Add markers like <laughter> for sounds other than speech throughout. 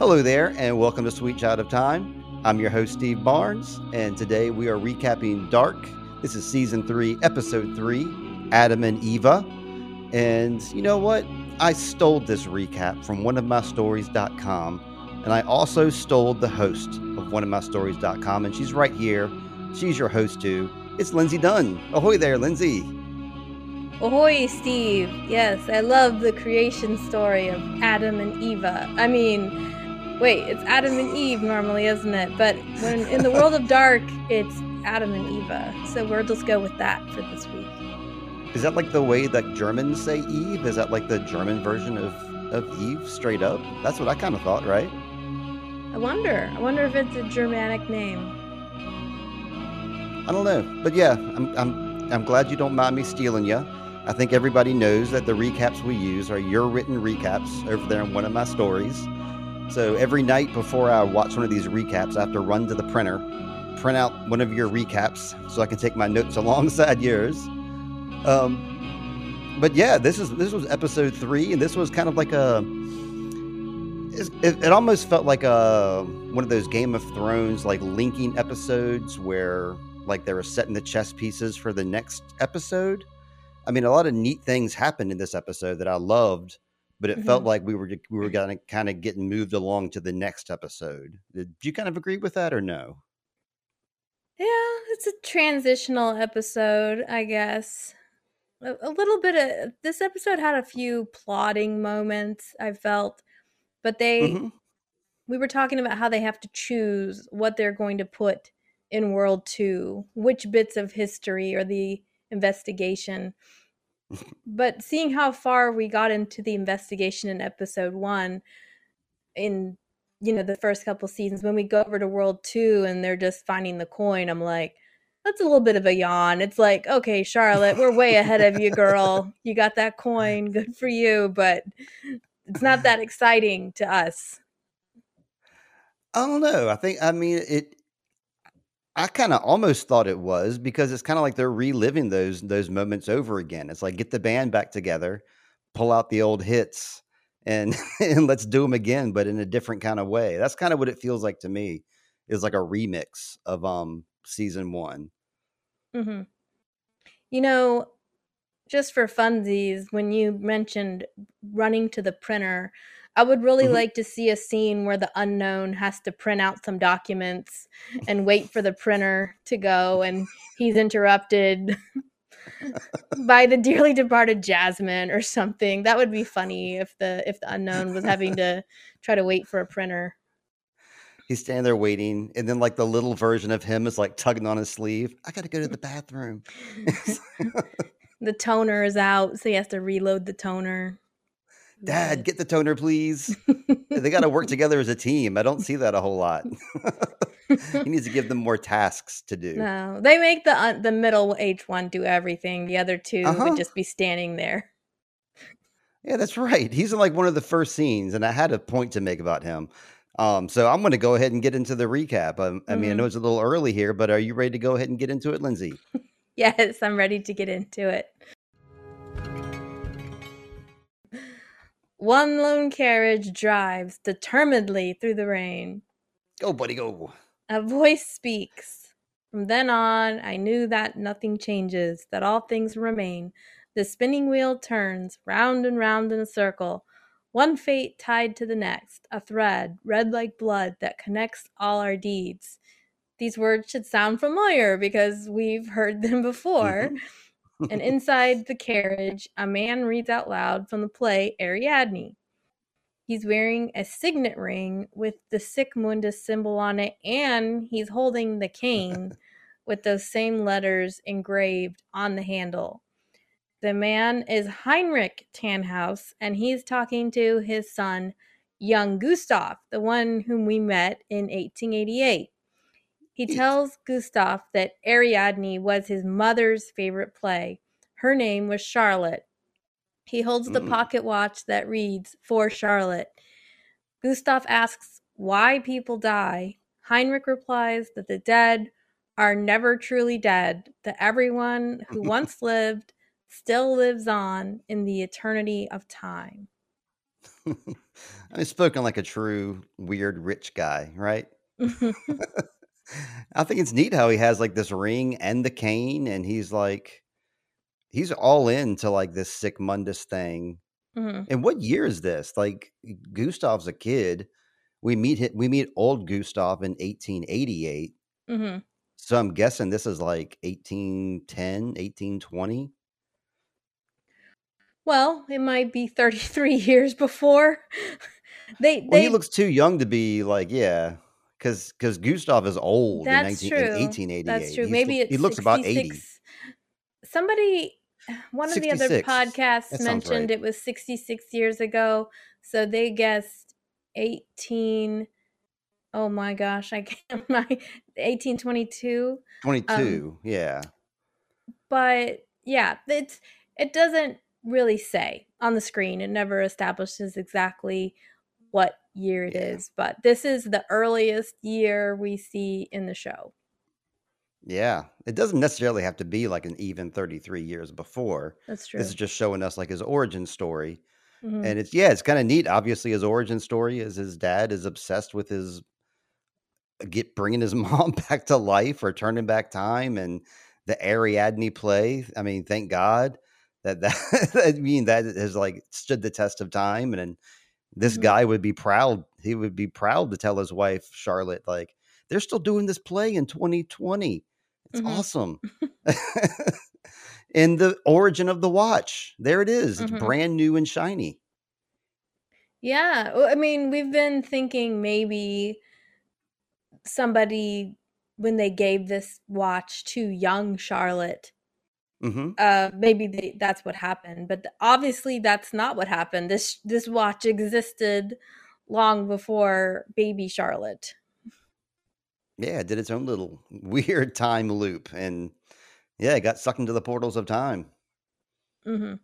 Hello there, and welcome to Sweet Child of Time. I'm your host, Steve Barnes, and today we are recapping Dark. This is season three, episode three Adam and Eva. And you know what? I stole this recap from oneofmystories.com, and I also stole the host of oneofmystories.com, and she's right here. She's your host too. It's Lindsey Dunn. Ahoy there, Lindsey. Ahoy, Steve. Yes, I love the creation story of Adam and Eva. I mean, Wait, it's Adam and Eve normally, isn't it? But when in the world of dark, it's Adam and Eva. So we'll just go with that for this week. Is that like the way that Germans say Eve? Is that like the German version of, of Eve, straight up? That's what I kind of thought, right? I wonder. I wonder if it's a Germanic name. I don't know, but yeah, I'm I'm I'm glad you don't mind me stealing you. I think everybody knows that the recaps we use are your written recaps over there in one of my stories. So every night before I watch one of these recaps, I have to run to the printer, print out one of your recaps so I can take my notes <laughs> alongside yours. Um, but yeah, this is this was episode three, and this was kind of like a. It, it almost felt like a one of those Game of Thrones like linking episodes where like they were setting the chess pieces for the next episode. I mean, a lot of neat things happened in this episode that I loved but it mm-hmm. felt like we were we were kind of kind of getting moved along to the next episode. Did you kind of agree with that or no? Yeah, it's a transitional episode, I guess. A, a little bit of this episode had a few plotting moments. I felt, but they mm-hmm. we were talking about how they have to choose what they're going to put in World Two, which bits of history or the investigation but seeing how far we got into the investigation in episode one, in you know the first couple seasons, when we go over to World Two and they're just finding the coin, I'm like, that's a little bit of a yawn. It's like, okay, Charlotte, we're way ahead of you, girl. You got that coin, <laughs> good for you, but it's not that exciting to us. I don't know. I think I mean it I kind of almost thought it was because it's kind of like they're reliving those those moments over again. It's like get the band back together, pull out the old hits, and <laughs> and let's do them again, but in a different kind of way. That's kind of what it feels like to me. Is like a remix of um season one. Mm-hmm. You know, just for funsies, when you mentioned running to the printer, I would really mm-hmm. like to see a scene where the unknown has to print out some documents and wait for the printer to go, and he's interrupted <laughs> by the dearly departed Jasmine or something. That would be funny if the if the unknown was having <laughs> to try to wait for a printer. He's standing there waiting, and then like the little version of him is like tugging on his sleeve. I got to go to the bathroom. <laughs> the toner is out, so he has to reload the toner. Dad, get the toner, please. <laughs> they got to work together as a team. I don't see that a whole lot. <laughs> he needs to give them more tasks to do. No, they make the uh, the middle age one do everything. The other 2 uh-huh. would just be standing there. Yeah, that's right. He's in like one of the first scenes, and I had a point to make about him. Um, so I'm going to go ahead and get into the recap. Um, I mm-hmm. mean, I know mm-hmm. it's a little early here, but are you ready to go ahead and get into it, Lindsey? <laughs> yes, I'm ready to get into it. One lone carriage drives determinedly through the rain. Go, buddy, go. A voice speaks. From then on, I knew that nothing changes, that all things remain. The spinning wheel turns round and round in a circle, one fate tied to the next, a thread, red like blood, that connects all our deeds. These words should sound familiar because we've heard them before. <laughs> And <laughs> inside the carriage, a man reads out loud from the play Ariadne. He's wearing a signet ring with the Sic Mundus symbol on it, and he's holding the cane <laughs> with those same letters engraved on the handle. The man is Heinrich Tannhaus, and he's talking to his son, young Gustav, the one whom we met in 1888. He tells Gustav that Ariadne was his mother's favorite play. Her name was Charlotte. He holds the mm. pocket watch that reads, For Charlotte. Gustav asks why people die. Heinrich replies that the dead are never truly dead, that everyone who <laughs> once lived still lives on in the eternity of time. <laughs> I mean, spoken like a true weird rich guy, right? <laughs> I think it's neat how he has like this ring and the cane, and he's like, he's all into like this Sic Mundus thing. hmm And what year is this? Like Gustav's a kid. We meet him, we meet old Gustav in 1888. hmm So I'm guessing this is like 1810, 1820. Well, it might be 33 <laughs> years before. they Well, he they looks too young to be like, yeah, because because Gustav is old in that's 19 in true. That's 1888. true. He's Maybe he it's looks about 80. Somebody <sighs> one of the other podcasts mentioned right. it was 66 years ago, so they guessed 18 Oh my gosh, I can't <laughs> my 1822. Um 22. Yeah. but yeah, it's it doesn't really say on the screen. It never establishes exactly what year it Yeah. is, but this is the earliest year we see in the show. Yeah. It doesn't necessarily have to be like an even 33 years before. That's true. This is just showing us like his origin story. hmm And it's yeah, it's kind of neat. Obviously, his origin story is his dad is obsessed with his get bringing his <laughs> mom back to life or turning back time and the Ariadne play. I mean, thank God that that <laughs> I mean that has like stood the test of time and, then this hmm guy would be proud. He would be proud to tell his wife Charlotte like they're still doing this play in 2020. It's hmm awesome. <laughs> <laughs> and the origin of the watch. There it is. It's hmm brand new and shiny. Yeah, well, I mean, we've been thinking maybe somebody when they gave this watch to young Charlotte hmm uh maybe they, that's what happened but obviously that's not what happened. This this watch existed long before baby charlotte. Yeah, it did its own little <laughs> weird time loop and yeah, it got sucked into the portals of time. Mm-hmm.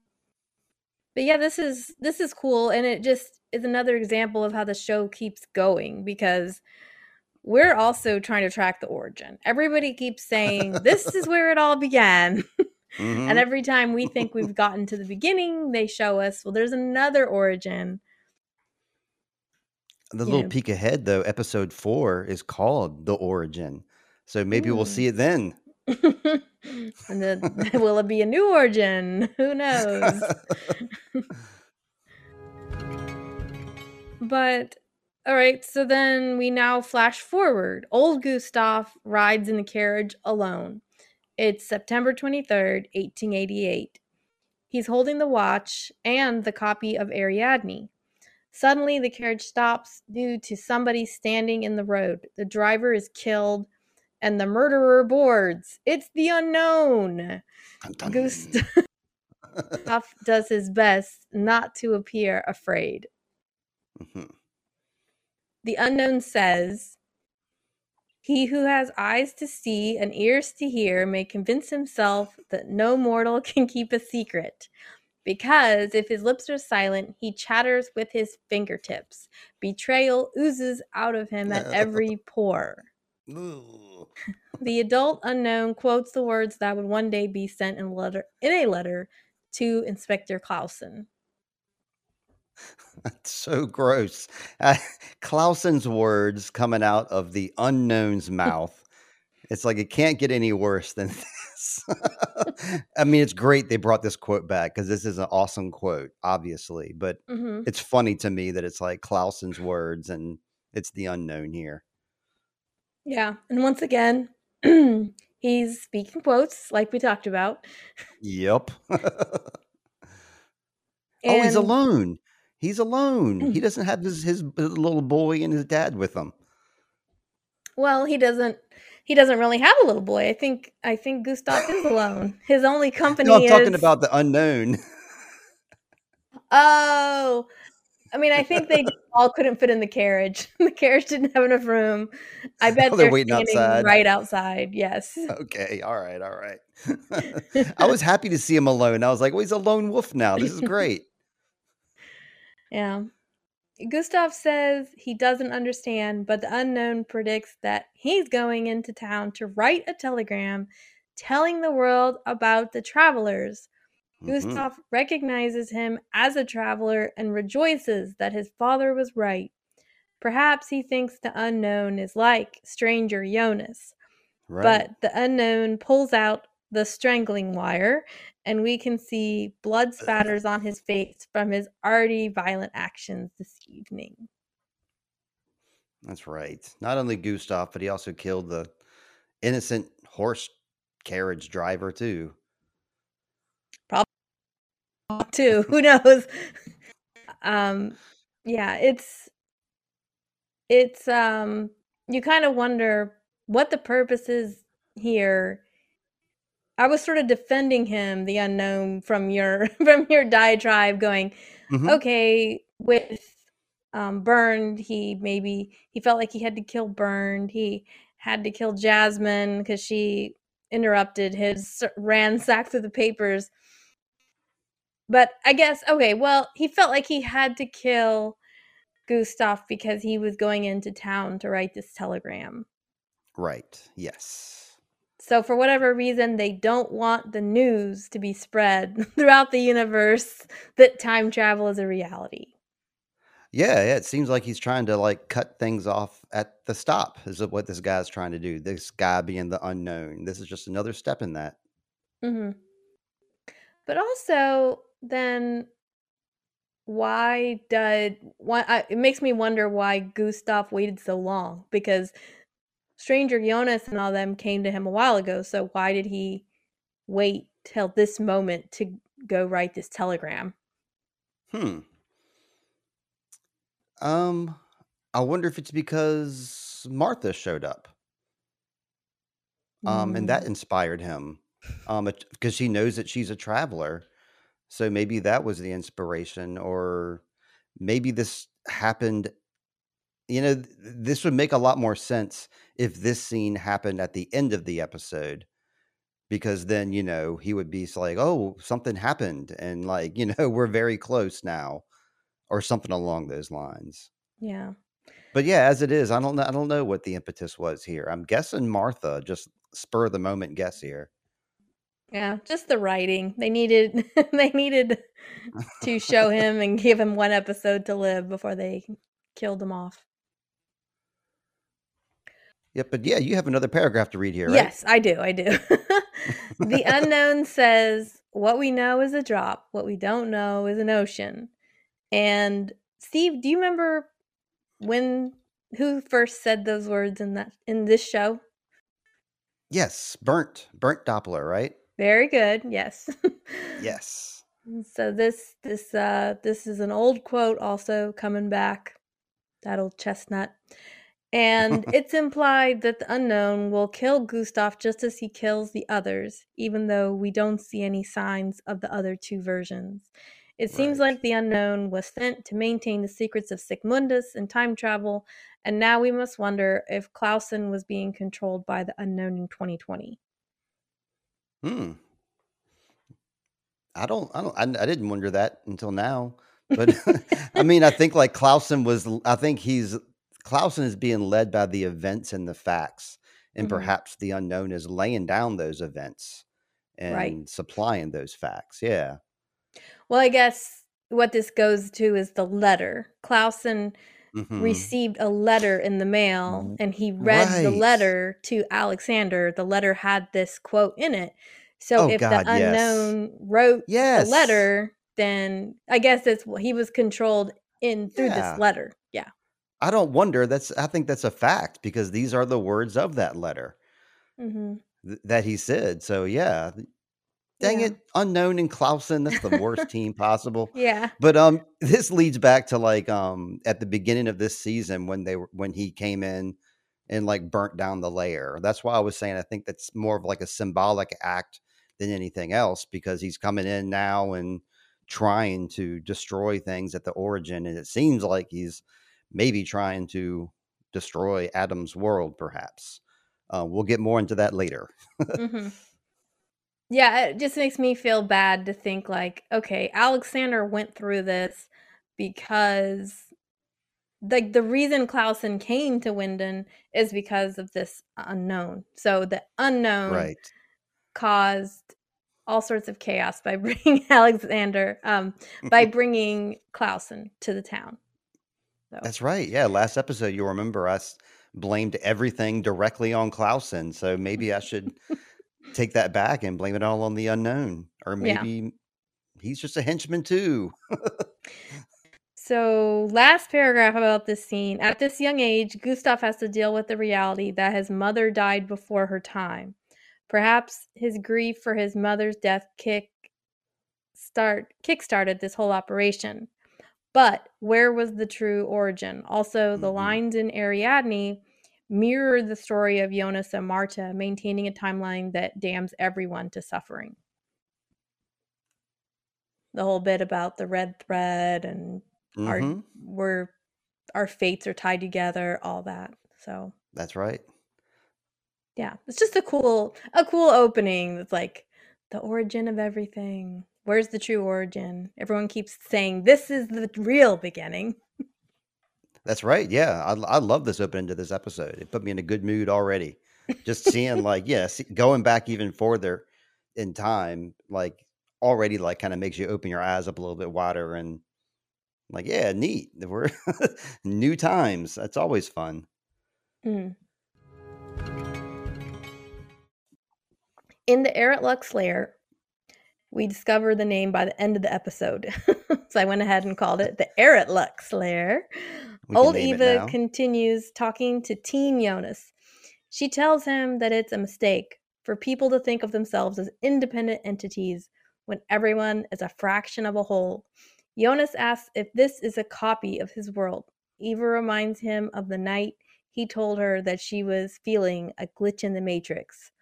but yeah this is this is cool and it just is another example of how the show keeps going because we're also trying to track the origin. Everybody keeps saying this is <laughs> where it all began <laughs> and hmm every time we think we've gotten to the beginning they show us well there's another origin The little know peek ahead though, episode 4 is called The Origin. So maybe we'll mm. see it then. <laughs> and then <laughs> will it be a new origin? Who knows? <laughs> But all right, so then we now flash forward. Old Gustav rides in the carriage alone. It's September 23rd, 1888. He's holding the watch and the copy of Ariadne. Suddenly, the carriage stops due to somebody standing in the road. The driver is killed and the murderer boards. It's the unknown. Gustav <laughs> does his best not to appear afraid. Mhm. The unknown says, He who has eyes to see and ears to hear may convince himself that no mortal <laughs> can keep a secret. Because if his lips are silent, he chatters with his fingertips. Betrayal oozes out of him at every <laughs> pore. The adult unknown quotes the words that would one day be sent in, letter, in a letter to Inspector Clausen. That's <laughs> so gross. Uh, Clausen's words coming out of the unknown's <laughs> mouth. It's like it can't get any worse than <laughs> this. I mean, it's great they brought this quote back because this is an awesome quote, obviously. But hmm it's funny to me that it's like Clausen's words and it's the unknown here. Yeah. And once again, <clears throat> he's speaking quotes like we talked about. Yep. oh, he's alone. He's alone. Hmm. He doesn't have his, his little boy and his dad with him. well, he doesn't he doesn't really have a little boy. I think I think Gustav is <laughs> alone. His only company No, I'm talking about the unknown. Oh, I mean, I think they <laughs> all couldn't fit in the carriage. <laughs> The carriage didn't have enough room. I bet Oh, they're they're waiting outside. right outside. Yes. Okay, all right, all right. I was happy to see him alone. I was like, well, he's a lone wolf now. This is great. Yeah. Gustav says he doesn't understand, but the unknown predicts that he's going into town to write a telegram telling the world about the travelers. Mhm. Gustav recognizes him as a traveler and rejoices that his father was right. Perhaps he thinks the unknown is like stranger Jonas, Right. but the unknown pulls out the strangling wire, and we can see blood spatters on his face from his already violent actions this evening. That's right. Not only Gustav, but he also killed the innocent horse carriage driver too. Probably <laughs> too, who knows? <laughs> um, yeah, it's it's um, you kind of wonder what the purpose is here. I was sort of defending him, the unknown, from your <laughs> from your diatribe, going, Mhm. okay, with um, Bernd, he maybe he felt like he had to kill Bernd. He had to kill Jasmine because she interrupted his ransack <laughs> through the papers. But I guess okay, well, he felt like he had to kill Gustav because he was going into town to write this telegram. Right. Yes. So for whatever reason, they don't want the news to be spread <laughs> throughout the universe that time travel is a reality. Yeah, yeah. It seems like he's trying to like cut things off at the stop. Is what this guy's trying to do. This guy being the unknown. This is just another step in that. Mm-hmm. But also, then why did why I, it makes me wonder why Gustav waited so long because Stranger Jonas and all them came to him a while ago. So why did he wait till this moment to go write this telegram? Hmm. Um, I wonder if it's because Martha showed up. Um, and that Mm, inspired him. Um, because she knows that she's a traveler. So maybe that was the inspiration, or maybe this happened. You know, this would make a lot more sense if this scene happened at the end of the episode, because then, you know, he would be like, oh, something happened, and like, you know, <laughs> we're very close now, or something along those lines. yeah. But yeah, as it is, I don't know. I don't know what the impetus was here. I'm guessing Martha just spur the moment guess here. Yeah, just the writing. They needed <laughs> they needed to show <laughs> him and give him one episode to live before they killed him off. Yep, but yeah, you have another paragraph to read here, right? Yes, I do. I do. <laughs> the unknown says, What we know is a drop, what we don't know is an ocean. And Steve, do you remember when who first said those words in that in this show? Yes, Bernd, Bernd Doppler, right? Very good. Yes. <laughs> Yes. so this this uh this is an old quote also coming back. That old chestnut. And <laughs> it's implied that the unknown will kill Gustav just as he kills the others, even though we don't see any signs of the other two versions. It seems Right. like the unknown was sent to maintain the secrets of Sic Mundus and time travel, and now we must wonder if Clausen was being controlled by the unknown in 2020. Hmm. I don't. I don't. I, I didn't wonder that until now. But <laughs> I mean, I think like Clausen was. I think he's Clausen is being led by the events and the facts, and Mhm. perhaps the unknown is laying down those events and Right. supplying those facts. Yeah. Well, I guess what this goes to is the letter. Clausen Mhm. received a letter in the mail and he read the letter to Alexander. The letter had this quote in it. So Oh if the God, yes. unknown wrote the letter, then I guess it's he was controlled in through Yeah. this letter. Yeah. I don't wonder. That's. I think that's a fact because these are the words of that letter hmm th- that he said. So yeah. Dang Yeah. it, unknown and Clausen. That's the worst team possible. Yeah. But um, <laughs> this leads back to like um at the beginning of this season when they were when he came in and like burnt down the lair. That's why I was saying I think that's more of like a symbolic act than anything else because he's coming in now and trying to destroy things at the origin, and it seems like he's maybe trying to destroy Adam's world, perhaps. Uh, we'll get more into that later. hmm <laughs> Yeah, it just makes me feel bad to think like, okay, Alexander went through this because like the reason Clausen came to Winden is because of this unknown. So the unknown Right. caused all sorts of chaos by <laughs> bringing Alexander, um, by <laughs> bringing Clausen to the town. So. That's right. Yeah, last episode you'll remember us blamed everything directly on Clausen, so mm. maybe I should <laughs> take that back and blame it all on the unknown, or maybe yeah. he's just a henchman too. <laughs> So, last paragraph about this scene. At this young age, Gustav has to deal with the reality that his mother died before her time. Perhaps his grief for his mother's death kick start kick-started this whole operation. But where was the true origin? Also, the mm-hmm. lines in Ariadne mirror the story of Jonas and Marta, maintaining a timeline that damns everyone to suffering. The whole bit about the red thread and mm-hmm. our we're our fates are tied together, all that. So that's right. Yeah, it's just a cool a cool opening. That's like the origin of everything. Where's the true origin? Everyone keeps saying this is the real beginning. That's right. Yeah, I, I love this opening to this episode. It put me in a good mood already. Just seeing like yes, yeah, going back even further in time, like already like kind of makes you open your eyes up a little bit wider and like, yeah, neat. We're <laughs> new times. That's always fun. Mm. In the Erit Lux lair, we discover the name by the end of the episode. <laughs> so I went ahead and called it the Erit Lux lair. Old Eva continues talking to teen Jonas. She tells him that it's a mistake for people to think of themselves as independent entities when everyone is a fraction of a whole Jonas asks if this is a copy of his world. Eva reminds him of the night he told her that she was feeling a glitch in the matrix.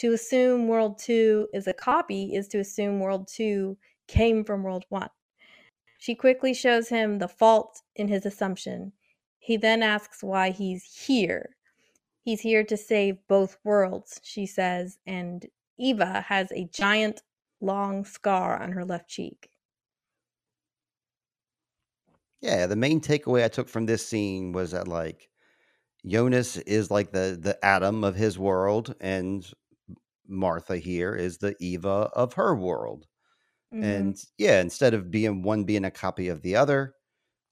To assume World 2 is a copy is to assume World 2 came from World 1. She quickly shows him the fault in his assumption. He then asks why he's here. He's here to save both worlds, she says, and Eva has a giant, long scar on her left cheek. Yeah, the main takeaway I took from this scene was that like Jonas is like the the Adam of his world, and Martha here is the Eva of her world. Mm-hmm. And yeah, instead of being one being a copy of the other,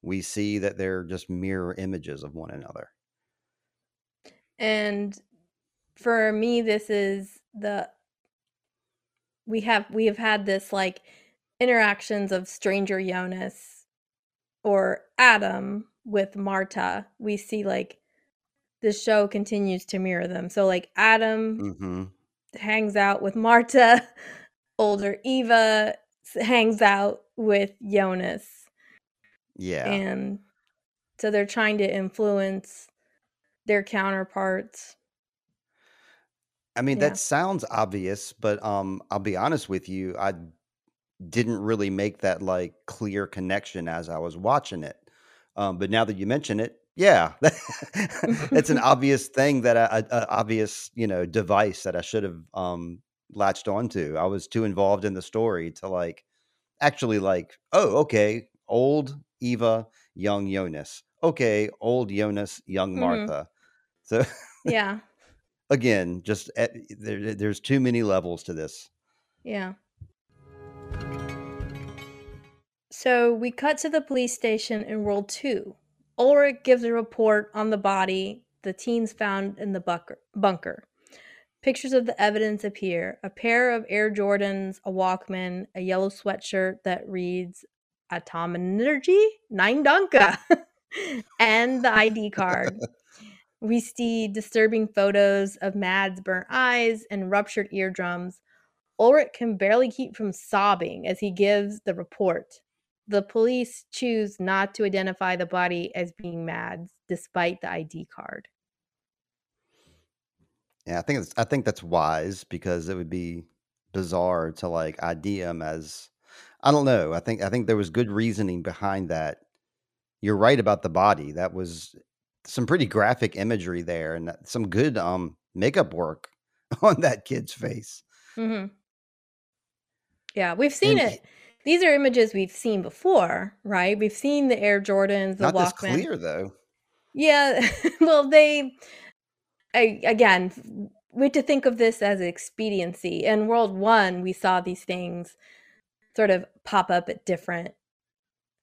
we see that they're just mirror images of one another. And for me, this is the we have we have had this like interactions of stranger Jonas or Adam with Marta, we see like the show continues to mirror them. So like Adam mm-hmm. Hangs out with Marta, <laughs> older Eva hangs out with Jonas. Yeah. And so they're trying to influence their counterparts. I mean, yeah. that sounds obvious, but um I'll be honest with you, I didn't really make that like clear connection as I was watching it. Um, but now that you mention it, yeah, <laughs> <laughs> it's an obvious thing that I, a, obvious you know device that I should have um, latched onto. I was too involved in the story to like actually like oh okay old Eva young Jonas okay old Jonas young mm-hmm. Martha. So yeah, <laughs> again, just eh, there, there's too many levels to this. Yeah. So we cut to the police station in World 2. Ulrich gives a report on the body the teens found in the bunker. Pictures of the evidence appear a pair of Air Jordans, a Walkman, a yellow sweatshirt that reads Atom Energy, Nein Danke, <laughs> and the ID card. we see disturbing photos of Mad's burnt eyes and ruptured eardrums. Ulrich can barely keep from sobbing as he gives the report the police choose not to identify the body as being Mads despite the ID card. Yeah, I think it's I think that's wise because it would be bizarre to like ID him as I don't know. I think I think there was good reasoning behind that. You're right about the body. That was some pretty graphic imagery there and some good um makeup work <laughs> on that kid's face. Mm-hmm. Yeah, we've seen and it these are images we've seen before, right? We've seen the Air Jordans, the Not Walkman. this clear though. Yeah, <laughs> well, they I, again we have to think of this as expediency. In World One, we saw these things sort of pop up at different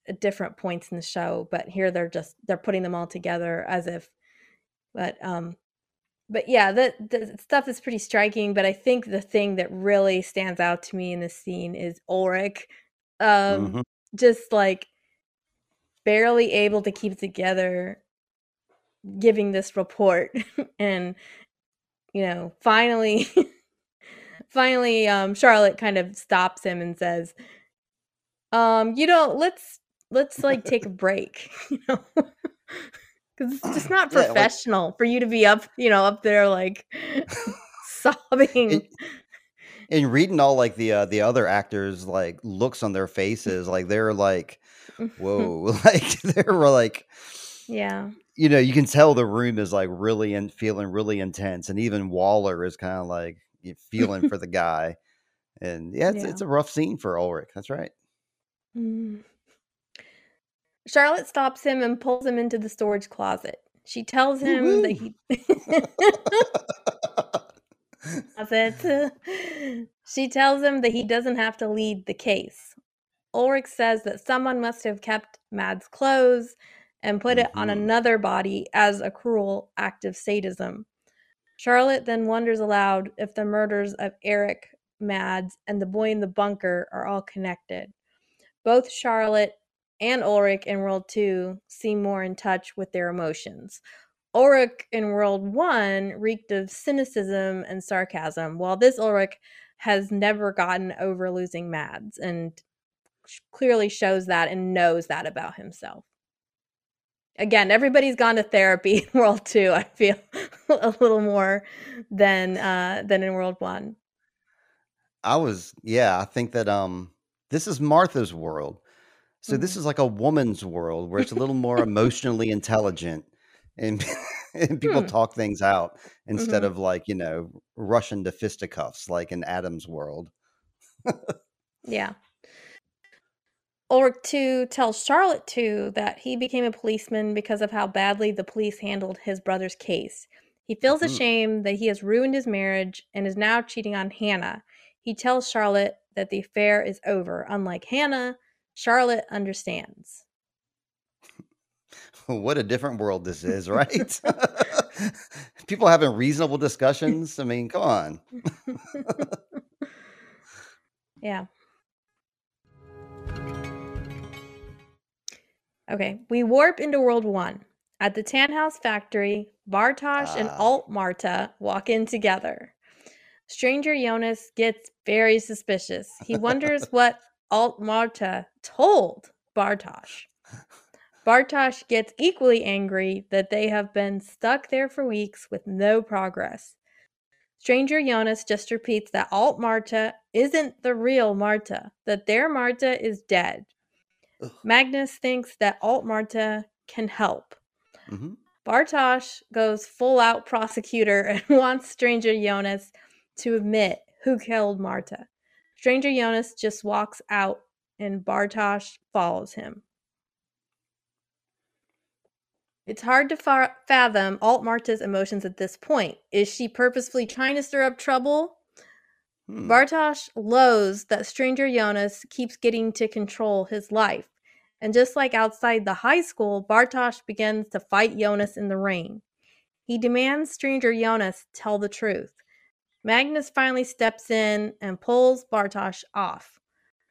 at different points in the show, but here they're just they're putting them all together as if but um but yeah, the, the stuff is pretty striking. But I think the thing that really stands out to me in this scene is Ulrich, um, Mhm. just like barely able to keep together, giving this report, <laughs> and you know, finally, <laughs> finally, um, Charlotte kind of stops him and says, "Um, you know, let's let's like take a break, <laughs> you know." Because it's just not Yeah, like professional for you to be up, you know, up there like sobbing. and, and reading all like the uh, the other actors like looks on their faces, like they're like, <laughs> whoa, <laughs> like they're like, yeah. you know, you can tell the room is like really and feeling really intense, and even Waller is kind of like feeling <laughs> for the guy, and yeah, it's Yeah. it's a rough scene for Ulrich. That's right. Mm. Charlotte stops him and pulls him into the storage closet. She tells him that he closet. she tells him that he doesn't have to lead the case. Ulrich says that someone must have kept Mad's clothes and put it on Mhm. another body as a cruel act of sadism. Charlotte then wonders aloud if the murders of Eric, Mads, and the boy in the bunker are all connected. Both Charlotte and Ulrich in World 2 seem more in touch with their emotions. Ulrich in World 1 reeked of cynicism and sarcasm, while this Ulrich has never gotten over losing Mads and clearly shows that and knows that about himself. Again, everybody's gone to therapy in <laughs> World 2, I feel <laughs> a little more than uh than in World 1. I was, yeah, I think that um, this is Martha's world. So this Mhm. is like a woman's world where it's a little more <laughs> emotionally intelligent, and <laughs> and people Hmm. talk things out instead Mhm. of like you know rushing to fisticuffs like in Adam's world. <laughs> Yeah. Or to tell Charlotte too that he became a policeman because of how badly the police handled his brother's case. He feels Mhm. ashamed that he has ruined his marriage and is now cheating on Hannah. He tells Charlotte that the affair is over. Unlike Hannah, Charlotte understands. <laughs> what a different world this is, right? <laughs> <laughs> people having reasonable discussions. I mean, come on. yeah. Okay, we warp into World One. At the Tannhaus factory, Bartosz and Ah. Alt Marta walk in together. Stranger Jonas gets very suspicious. He wonders what Alt Marta told Bartosz. Bartosz gets equally angry that they have been stuck there for weeks with no progress. Stranger Jonas just repeats that Alt Marta isn't the real Marta, that their Marta is dead. Ugh. Magnus thinks that Alt Marta can help. Mhm. Bartosz goes full out prosecutor <laughs> and wants Stranger Jonas to admit who killed Marta. Stranger Jonas just walks out and Bartosz follows him. It's hard to fa- fathom Alt Marta's emotions at this point. Is she purposefully trying to stir up trouble? Hmm. Bartosz loathes that Stranger Jonas keeps getting to control his life. And just like outside the high school, Bartosz begins to fight Jonas in the rain. He demands Stranger Jonas tell the truth. Magnus finally steps in and pulls Bartosz off.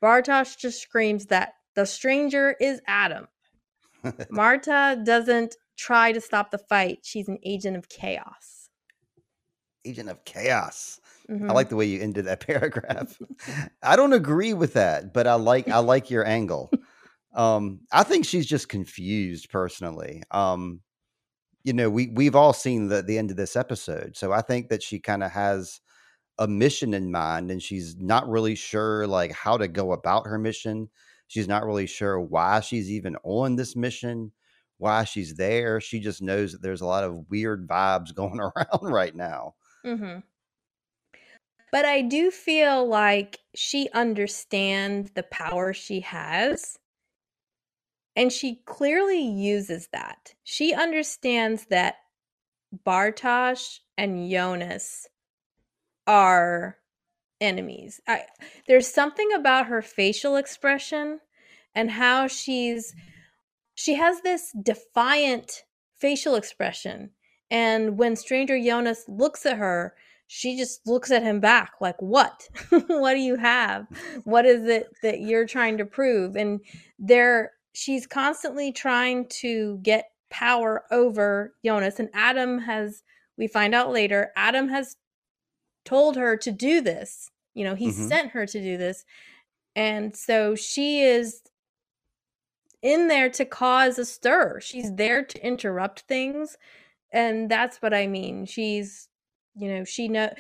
Bartosz just screams that the stranger is Adam. <laughs> Marta doesn't try to stop the fight. She's an agent of chaos. Agent of chaos. Mhm. I like the way you ended that <laughs> paragraph. I don't agree with that, but I like I like your angle. Um, I think she's just confused personally. Um, you know, we we've all seen the the end of this episode, so I think that she kind of has a mission in mind, and she's not really sure like how to go about her mission. She's not really sure why she's even on this mission, why she's there. She just knows that there's a lot of weird vibes going <laughs> around right now. hmm But I do feel like she understands the power she has. And she clearly uses that. She understands that Bartosz and Jonas are enemies. I, there's something about her facial expression and how she's she has this defiant facial expression and when stranger jonas looks at her she just looks at him back like what? <laughs> What do you have? What is it that you're trying to prove? And there she's constantly trying to get power over jonas and adam has we find out later adam has told her to do this. You know he Mhm. sent her to do this. And so she is in there to cause a stir. She's there to interrupt things and that's what i mean. She's you know she know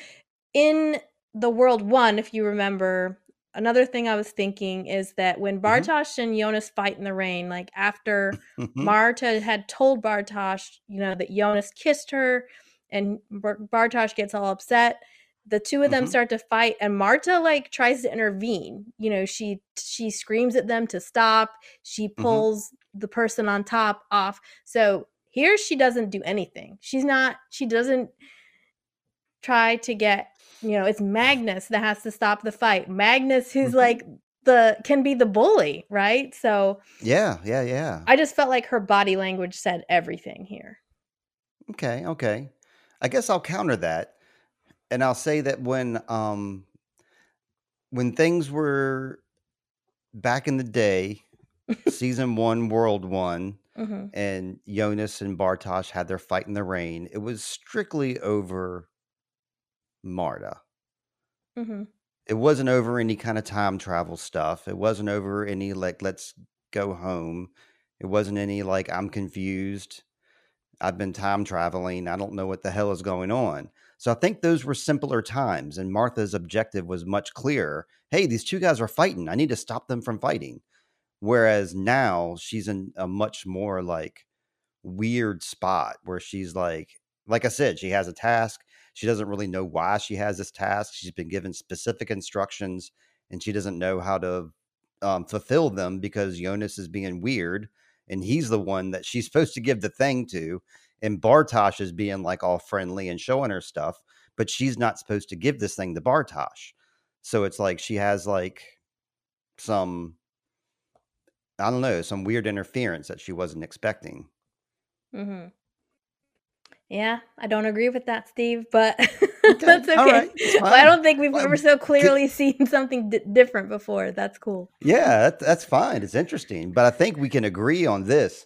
in the world one if you remember another thing i was thinking is that when bartosz and jonas fight in the rain like after Mhm. marta had told bartosz you know that jonas kissed her and Bar- bartosz gets all upset the two of them Mhm. start to fight and marta like tries to intervene you know she she screams at them to stop she pulls the person on top off so here she doesn't do anything she's not she doesn't try to get you know it's magnus that has to stop the fight magnus who's Mhm. like the can be the bully right so yeah, yeah, yeah. i just felt like her body language said everything here Okay, okay. I guess I'll counter that, and I'll say that when um when things were back in the day, <laughs> season one, world one, hmm and Jonas and Bartosz had their fight in the rain, it was strictly over Marta. hmm It wasn't over any kind of time travel stuff. It wasn't over any like let's go home. It wasn't any like I'm confused. I've been time traveling. I don't know what the hell is going on. So I think those were simpler times, and Martha's objective was much clearer. Hey, these two guys are fighting. I need to stop them from fighting. Whereas now she's in a much more like weird spot where she's like, like I said, she has a task. She doesn't really know why she has this task. She's been given specific instructions, and she doesn't know how to um, fulfill them because Jonas is being weird, and he's the one that she's supposed to give the thing to. And Bartosz is being like all friendly and showing her stuff, but she's not supposed to give this thing to Bartosz. So it's like she has like some, I don't know, some weird interference that she wasn't expecting. hmm yeah i don't agree with that steve but <laughs> Okay, that's okay right, But i don't think we've Well, ever so clearly <laughs> seen something d- different before that's cool Yeah, that, that's fine. It's interesting, but I think we can agree on this.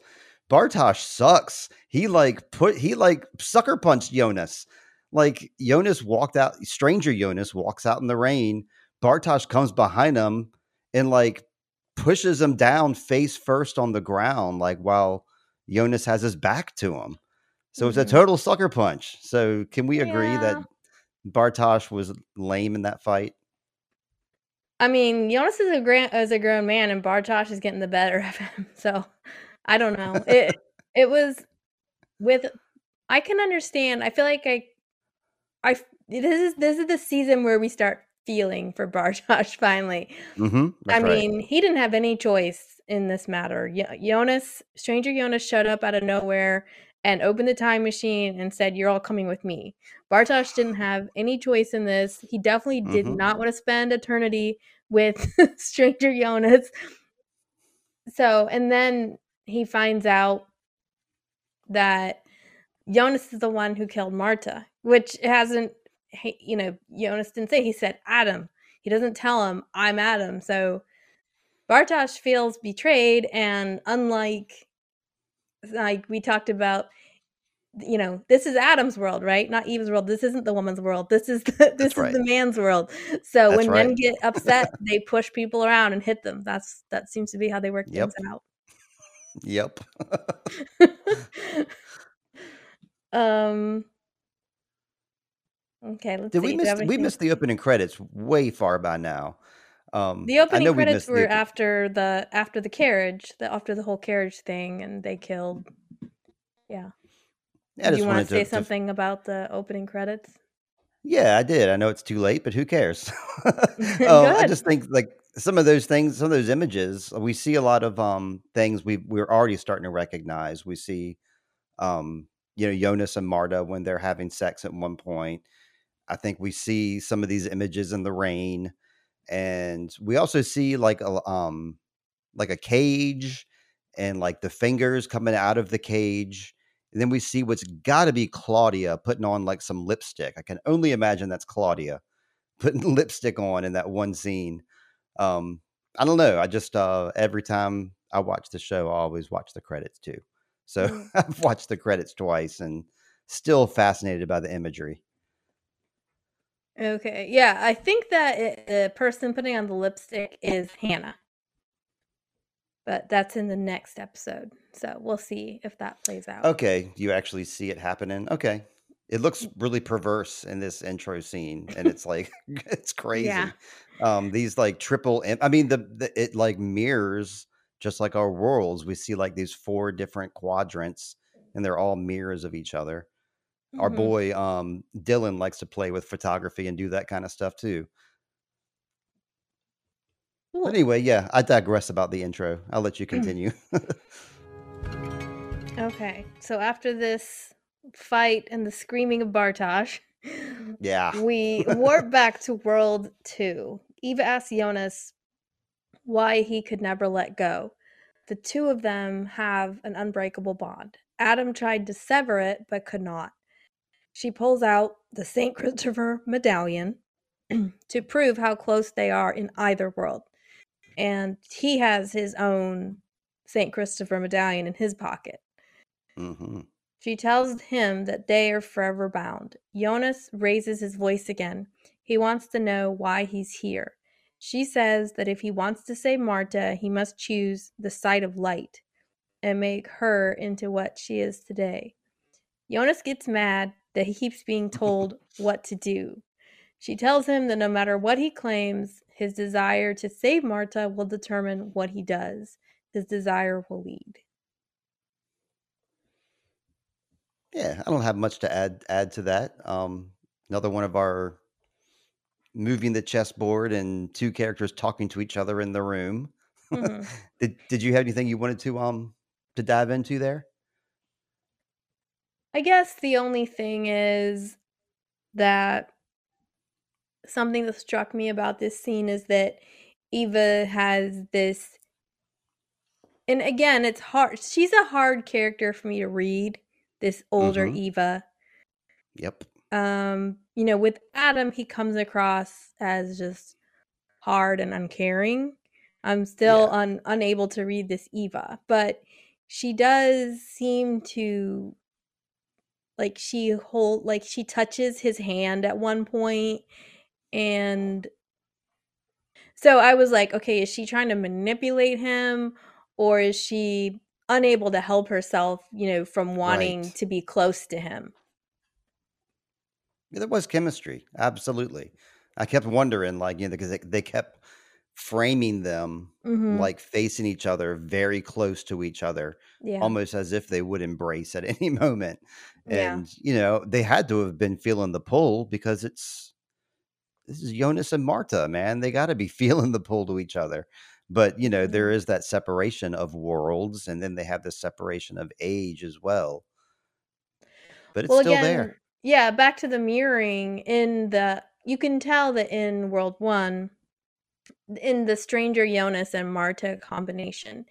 Bartosz sucks. He like put he like sucker punched Jonas. Like Jonas walked out. Stranger Jonas walks out in the rain. Bartosz comes behind him and like pushes him down face first on the ground, like while Jonas has his back to him. So it's a Mhm. total sucker punch. So can we agree Yeah. that Bartosz was lame in that fight? I mean, Jonas is a gran- is a grown man, and Bartosz is getting the better of him. <laughs> So, I don't know. It it was with. I can understand. I feel like I, I this is this is the season where we start feeling for <laughs> Bartosz finally. Mm-hmm. I mean, he didn't have any choice in this matter. Jo- Jonas, stranger Jonas, showed up out of nowhere and opened the time machine and said, "You're all coming with me." Bartosz didn't <sighs> have any choice in this. He definitely did Mhm. not want to spend eternity with <laughs> stranger Jonas. So, and then he finds out that Jonas is the one who killed Marta, which hasn't, you know, Jonas didn't say. He said Adam. He doesn't tell him I'm Adam. So Bartosz feels betrayed, and unlike like we talked about, you know, this is Adam's world, right? Not Eve's world. This isn't the woman's world. This is the, <laughs> this is right. the man's world. So That's when men get upset, they push people around and hit them. That's that seems to be how they work Yep. things out. Yep. <laughs> um. Okay, let's Did see. we Do you miss have we anything? missed the opening credits way far by now. Um The I opening know we credits missed the were open- after the after the carriage, the after the whole carriage thing, and they killed. Yeah. I Do just you want wanted to say to, to something about the opening credits? Yeah, I did. I know it's too late, but who cares? <laughs> <laughs> um, I Good. just think like some of those things, some of those images, we see a lot of um things we we're already starting to recognize. We see um you know Jonas and Marta when they're having sex at one point. I think we see some of these images in the rain, and we also see like a um like a cage and like the fingers coming out of the cage. And then we see what's got to be Claudia putting on like some lipstick. I can only imagine that's Claudia putting <laughs> lipstick on in that one scene. Um, I don't know. I just uh, every time I watch the show, I always watch the credits too. So Mm. <laughs> I've watched the credits twice and still fascinated by the imagery. Okay. Yeah, I think that it, the person putting on the lipstick is Hannah. But that's in the next episode. So we'll see if that plays out. Okay, you actually see it happening. Okay. It looks really perverse in this intro scene and it's like <laughs> it's crazy. Yeah. Um these like triple im- I mean the, the it like mirrors just like our worlds. We see like these four different quadrants and they're all mirrors of each other. Our Mhm. boy um Dylan likes to play with photography and do that kind of stuff too. Cool. But anyway, yeah, I digress about the intro. I'll let you continue. <laughs> Okay. So after this fight and the screaming of Bartosz, yeah. we warp <laughs> back to World 2. Eva asks Jonas why he could never let go. The two of them have an unbreakable bond. Adam tried to sever it, but could not. She pulls out the St. Christopher medallion <clears throat> to prove how close they are in either world. And he has his own St. Christopher medallion in his pocket. hmm She tells him that they are forever bound. Jonas raises his voice again. He wants to know why he's here. She says that if he wants to save Marta, he must choose the side of light and make her into what she is today. Jonas gets mad that he keeps being <laughs> told what to do. She tells him that no matter what he claims, his desire to save Marta will determine what he does. His desire will lead. Yeah, I don't have much to add add to that. Um, another one of our moving the chessboard and two characters talking to each other in the room. Mhm. <laughs> did Did you have anything you wanted to um to dive into there? I guess the only thing is that something that struck me about this scene is that Eva has this and again it's hard she's a hard character for me to read this older Mhm. Eva Yep. um you know with Adam he comes across as just hard and uncaring I'm still Yeah. un- unable to read this Eva but she does seem to like she hold like she touches his hand at one point and so I was like, okay, is she trying to manipulate him or is she unable to help herself, you know, from wanting Right. to be close to him? Yeah, there was chemistry. Absolutely. I kept wondering, like, you know, because they, they kept framing them Mhm. like facing each other very close to each other, Yeah. almost as if they would embrace at <laughs> any moment. Yeah. And, you know, they had to have been feeling the pull because it's this is Jonas and Marta, man. They got to be <laughs> feeling the pull to each other. But, you know, there Mhm. that separation of worlds, and then they have the separation of age as well. But it's Well, still again, there. yeah, back to the mirroring in the you can tell that in World 1 in the Stranger Jonas and Marta combination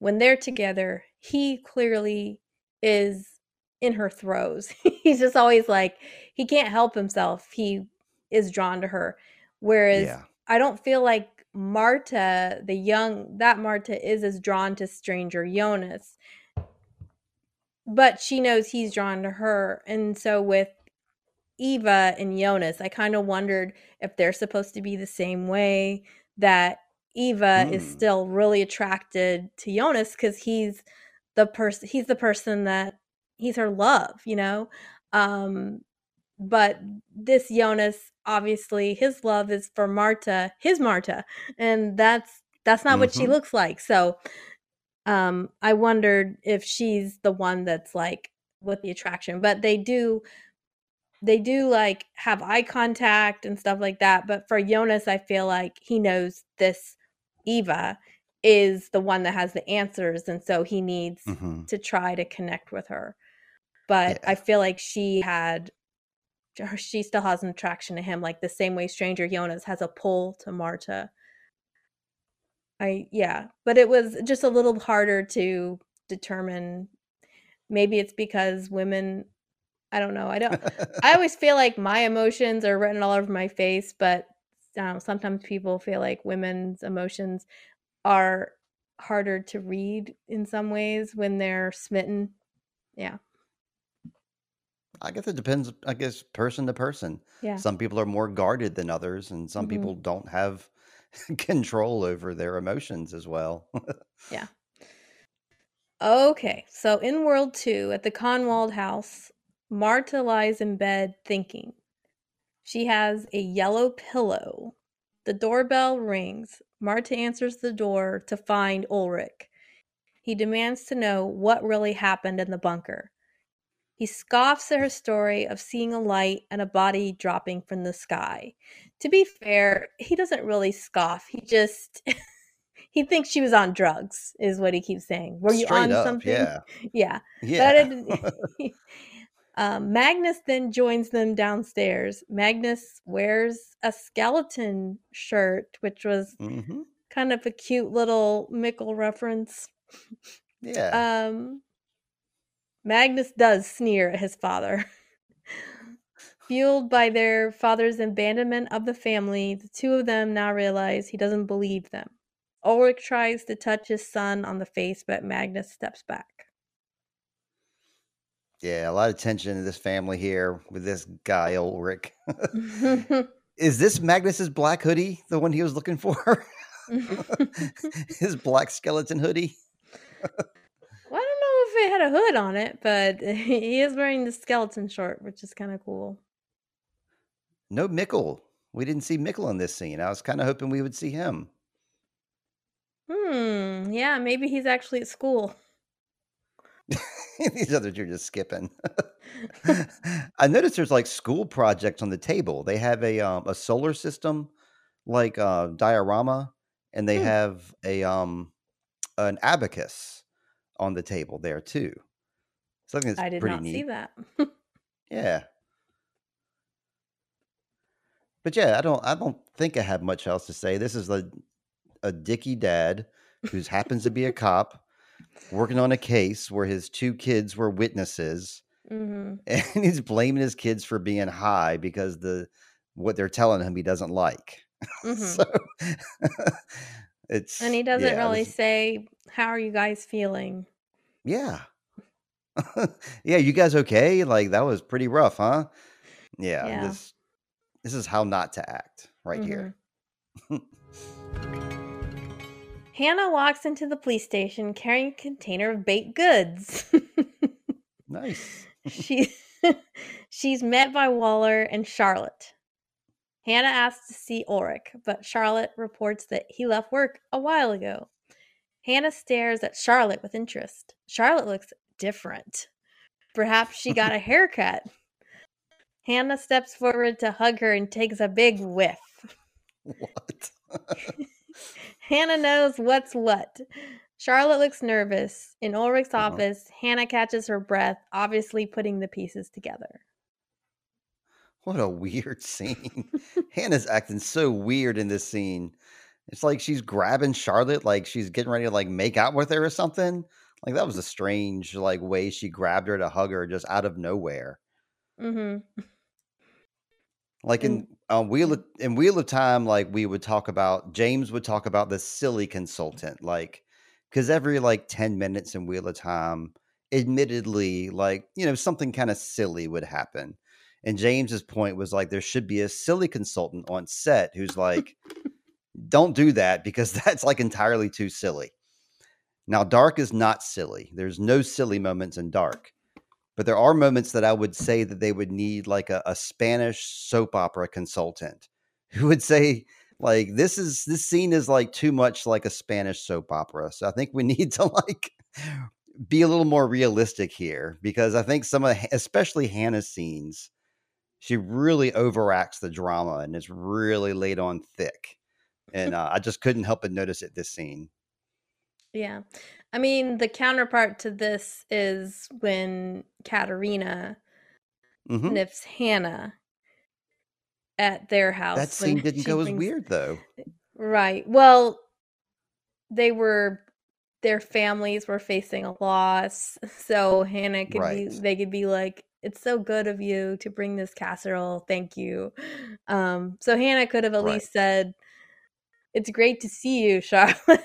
when they're together, he clearly is in her throes. <laughs> He's just always like he can't help himself. He is drawn to her. Whereas Yeah. I don't feel like Marta, the young that Marta is as drawn to Stranger Jonas. But she knows he's drawn to her. And so with Eva and Jonas, I kind of wondered if they're supposed to be the same way that Eva is Hmm. still really attracted to Jonas because he's the person he's the person that he's her love, you know? Um but this Jonas obviously his love is for Marta, his Marta, and that's that's not what she Mhm. looks like. So um I wondered if she's the one that's like with the attraction, but they do they do like have eye contact and stuff like that. But for Jonas, I feel like he knows this Eva is the one that has the answers, and so he needs Mhm. to try to connect with her. But I feel like she had she still has an attraction to him, like the same way Stranger Jonas has a pull to Marta. I yeah, but it was just a little harder to determine. Maybe it's because women. I don't know. I don't. <laughs> I always feel like my emotions are written all over my face, but know, sometimes people feel like women's emotions are harder to read in some ways when they're smitten. Yeah. I guess it depends, I guess, person to person. Yeah. Some people are more guarded than others, and some Mhm. people don't have <laughs> control over their emotions as well. Yeah. Okay, so in World 2, at the Kahnwald house, Marta lies in bed thinking. She has a yellow pillow. The doorbell rings. Marta answers the door to find Ulrich. He demands to know what really happened in the bunker. He scoffs at her story of seeing a light and a body dropping from the sky. To be fair, he doesn't really scoff. He just <laughs> he thinks she was on drugs, is what he keeps saying. Were you Straight on up, something? yeah. <laughs> Yeah. But Yeah. it, <laughs> um, Magnus then joins them downstairs. Magnus wears a skeleton shirt, which was hmm kind of a cute little Mikkel reference. Yeah. Um, Magnus does sneer at his father. <laughs> Fueled by their father's abandonment of the family, the two of them now realize he doesn't believe them. Ulrich tries to touch his son on the face, but Magnus steps back. yeah. A lot of tension in this family here with this guy, Ulrich. <laughs> <laughs> Is this Magnus's black hoodie, the one he was looking for? His black skeleton hoodie? Well, I don't know if it had a hood on it, but <laughs> he is wearing the skeleton short, which is kind of cool. No Mikkel. We didn't see Mikkel in this scene. I was kind of hoping we would see him. Hmm. Yeah, maybe he's actually at school. <laughs> These others are just skipping. <laughs> I noticed there's like school projects on the table. They have a um, a solar system like uh, diorama, and they Hmm. have a um an abacus on the table there too. Something it's I did pretty not neat. see that. Yeah. But yeah, I don't I don't think I have much else to say. This is a a dicky dad who happens to be a cop working on a case where his two kids were witnesses <laughs> hmm <laughs> and he's blaming his kids for being high because the what they're telling him he doesn't like. <laughs> hmm So it's And he doesn't yeah, really this- say, "How are you guys feeling?" Yeah. <laughs> yeah, you guys okay? Like that was pretty rough, huh? Yeah, Yeah. this this is how not to act right here. Mm-hmm. <laughs> Hannah walks into the police station carrying a container of baked goods. <laughs> Nice. she she's met by Waller and Charlotte. Hannah asks to see Ulrich, but Charlotte reports that he left work a while ago. Hannah stares at Charlotte with interest. Charlotte looks different. Perhaps she got a <laughs> haircut. Hannah steps forward to hug her and takes a big whiff. What? <laughs> Hannah knows what's what. Charlotte looks nervous. In Ulrich's Uh-huh. office, Hannah catches her breath, obviously putting the pieces together. What a weird scene. Hannah's acting so weird in this scene. It's like she's grabbing Charlotte like she's getting ready to like make out with her or something. Like that was a strange like way she grabbed her to hug her just out of nowhere. Mm-hmm. Like in uh, Wheel of, in Wheel of Time, like we would talk about James would talk about the silly consultant, like because every like ten minutes in Wheel of Time, admittedly, like you know something kind of silly would happen, and James's point was like there should be a silly consultant on set who's <laughs> like, don't do that because <laughs> that's like entirely too silly. Now, Dark is not silly. There's no silly moments in Dark but there are moments that I would say that they would need like a, a Spanish soap opera consultant <laughs> who would say like this is this scene is like too much like a Spanish soap opera. So I think we <laughs> need to like be a little more realistic here because I think some of especially Hannah's scenes she really overacts the drama and is really laid on thick. And uh, I just couldn't help but notice it this scene. Yeah. I mean, the counterpart to this is when Katharina hmm sniffs Hannah at their house. That scene didn't go brings... as weird though. Right. Well, they were their families were facing a loss, so Hannah could right. be they could be like, "It's so good of you to bring this casserole. Thank you." Um, so Hannah could have at right. least said, "It's great to see you, Charlotte."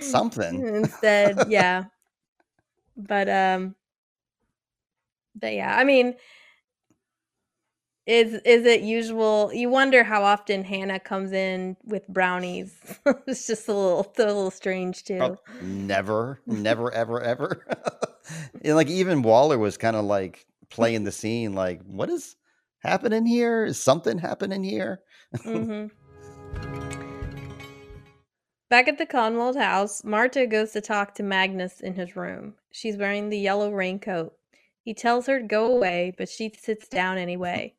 Something <laughs> instead, <laughs> yeah. But um, but yeah, I mean, is is it usual? You wonder how often Hannah comes in with brownies. <laughs> it's just a little, a little strange too. Oh, never, never, ever, ever. and like even Waller was kind of like playing the scene, like, what is happening here? Is something happening here? mm-hmm. Back at the Kahnwald house, Marta goes to talk to Magnus in his room. She's wearing the yellow raincoat. He tells her to go away, but she sits down anyway.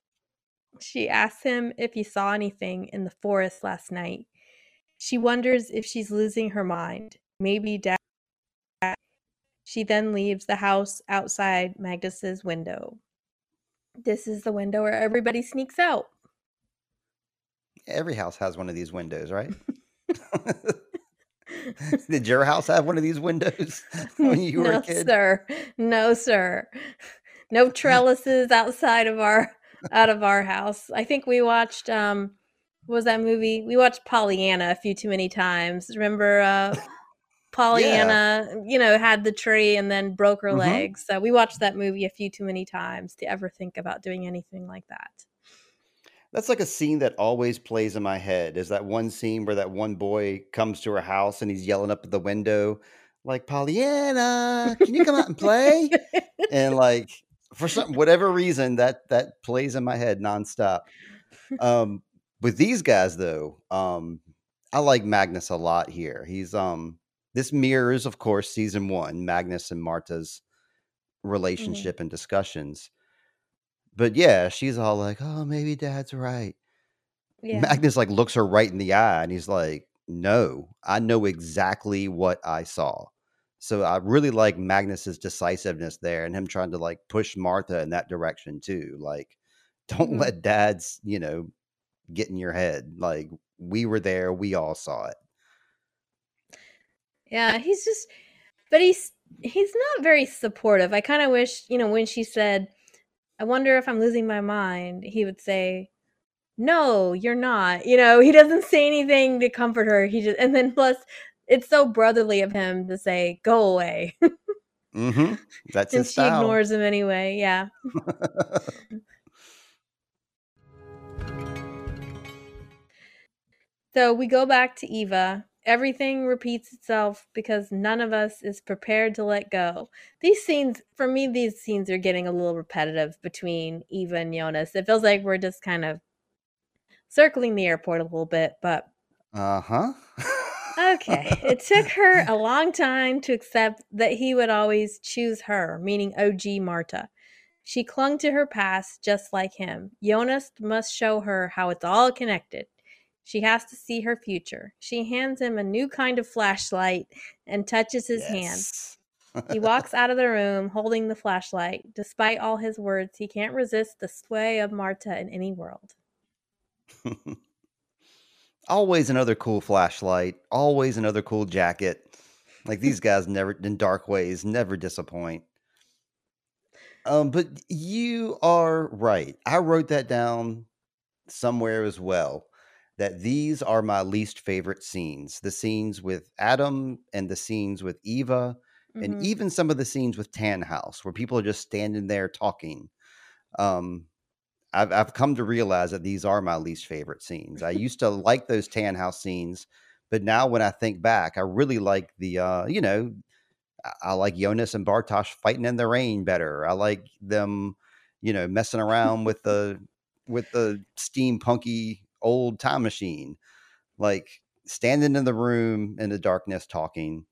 She asks him if he saw anything in the forest last night. She wonders if she's losing her mind. Maybe dad. She then leaves the house outside Magnus's window. This is the window where everybody sneaks out. Every house has one of these windows, right? <laughs> <laughs> Did your house have one of these windows <laughs> when you were no, a kid? No, sir. No, sir. No trellises outside of our out of our house. I think we watched um what was that movie? We watched Pollyanna a few too many times. Remember uh Pollyanna, yeah. you know, had the tree and then broke her mm-hmm. legs. So we watched that movie a few too many times to ever think about doing anything like that. That's like a scene that always plays in my head. Is that one scene where that one boy comes to her house and he's yelling up at the window, like Pollyanna, can you come out and play? and like for some whatever reason that that plays in my head nonstop. Um, with these guys though, um, I like Magnus a lot here. He's um this mirrors, of course, season one, Magnus and Marta's mm-hmm. relationship mm-hmm. and discussions. But yeah, she's all like, "Oh, maybe Dad's right." Yeah. Magnus like looks her right in the eye, and he's like, "No, I know exactly what I saw." So I really like Magnus's decisiveness there and him trying to like push Martha in that direction too. Like, don't mm-hmm. let dads, you know, get in your head. Like, we were there, we all saw it. Yeah, he's just but he's he's not very supportive. I kind of wish, you know, when she said, "I wonder if I'm losing my mind," he would say, "No, you're not." You know, he doesn't say anything to comfort her. He just and then plus it's so brotherly of him to say, "Go away." mm-hmm. <laughs> That's Since his style. she ignores him anyway. Yeah. <laughs> so we go back to Eva. Everything repeats itself because none of us is prepared to let go. These scenes, for me, these scenes are getting a little repetitive between Eva and Jonas. It feels like we're just kind of circling the airport a little bit, but uh huh. Okay. It took her a long time to accept that he would always choose her, meaning OG Marta. She clung to her past just like him. Jonas must show her how it's all connected. She has to see her future. She hands him a new kind of flashlight and touches his yes. hand. he <laughs> walks out of the room holding the flashlight. Despite all his words, he can't resist the sway of Marta in any world. <laughs> always another cool flashlight, always another cool jacket. Like these <laughs> guys never in dark ways never disappoint. Um, but you are right. I wrote that down somewhere as well. That these are my least favorite scenes. The scenes with Adam and the scenes with Eva, mm-hmm. and even some of the scenes with Tannhaus, where people are just standing there talking. Um, I've I've come to realize that these are my least favorite scenes. I used to like those Tannhaus scenes, but now when I think back, I really like the uh, you know, I, I like Jonas and Bartosz fighting in the rain better. I like them, you know, messing <laughs> around with the with the steampunky old time machine. Like standing in the room in the darkness talking.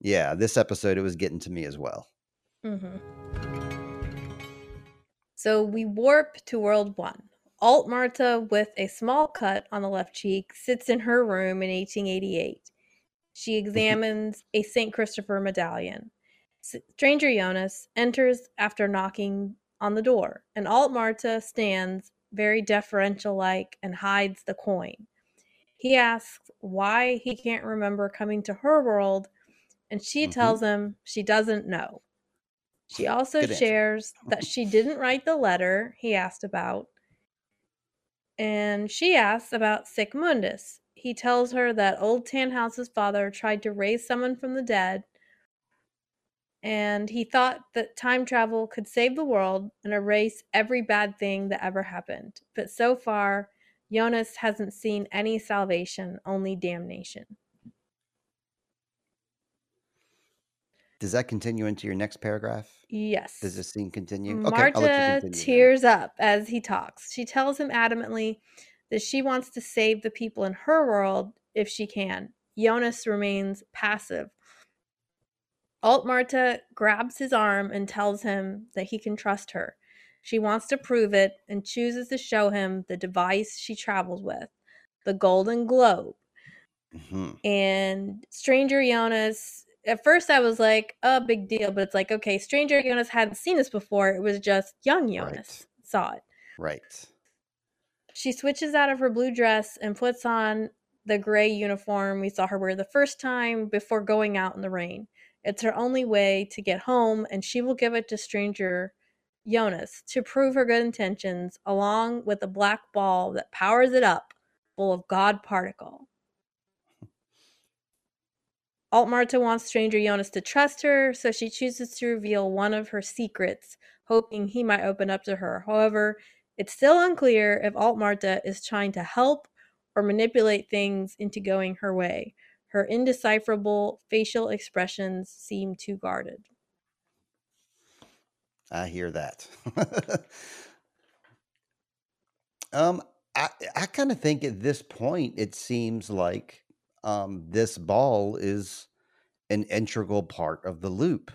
Yeah, this episode it was getting to me as well. Mm-hmm. So we warp to World 1. Alt Marta, with a small cut on the left cheek, sits in her room in 1888. She examines a St. Christopher medallion. Stranger Jonas enters after knocking on the door, and Alt Marta stands very deferential like, and hides the coin. He asks why he can't remember coming to her world, and she Mhm. tells him she doesn't know. She also Good answer. shares that she didn't write the letter he asked about, and she asks about Sic Mundus. He tells her that Old Tannhaus's father tried to raise someone from the dead, and he thought that time travel could save the world and erase every bad thing that ever happened. But so far, Jonas hasn't seen any salvation, only damnation. Does that continue into your next paragraph? Yes. Does this scene continue? Marta then. tears up as he talks. She tells him adamantly that she wants to save the people in her world if she can. Jonas remains passive. Alt Marta grabs his arm and tells him that he can trust her. She wants to prove it and chooses to show him the device she travels with the Golden Globe. Mhm. And Stranger Jonas, at first I was like, a big deal, but it's like, okay, Stranger Jonas hadn't seen this before. It was just young Jonas saw it. Right. She switches out of her blue dress and puts on the gray uniform we saw her wear the first time before going out in the rain. It's her only way to get home, and she will give it to Stranger Jonas to prove her good intentions, along with a black ball that powers it up, full of God particle. Alt Marta wants Stranger Jonas to trust her, so she chooses to reveal one of her secrets, hoping he might open up to her. However, it's still unclear if Alt Marta is trying to help or manipulate things into going her way. Her indecipherable facial expressions seem too guarded. I hear that. <laughs> um, I I kind of think at this point it seems like um this ball is an integral part of the loop.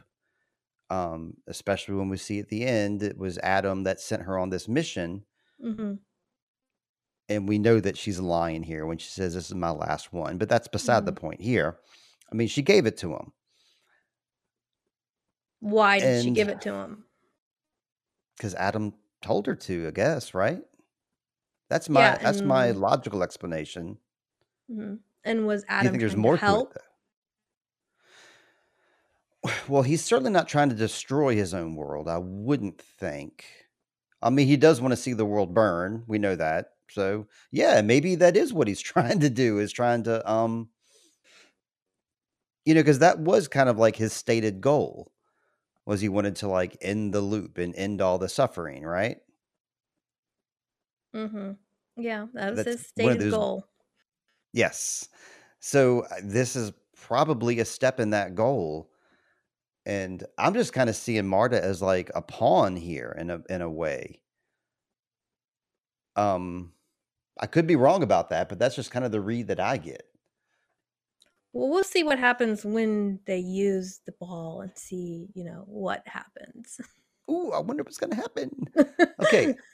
Um, especially when we see at the end it was Adam that sent her on this mission, hmm and we know that she's lying here when she says this is my last one. But that's beside the point here. I mean, she gave it to him. Why did she give it to him? because Adam told her to, I guess, right? That's my Yeah, that's my logical explanation. hmm And was Do you think there's more to help? to? <sighs> Well, he's certainly not trying to destroy his own world. I wouldn't think. I mean, he does want to see the world burn. We know that. So yeah, maybe that is what he's <laughs> trying to do. Is trying to um, you know, because that was kind of like his stated goal. Was he wanted to like end the loop and end all the suffering, right? Mm-hmm. Yeah, that was That's his stated those- goal. Yes. So uh, this is probably a step in that goal. And I'm just kind of seeing Marta as like a pawn here in a in a way. Um I could be wrong about that, but that's just kind of the read that I get. Well, we'll see what happens when they use the ball and see, you know, what happens. Ooh, I wonder what's gonna happen. Okay. <laughs>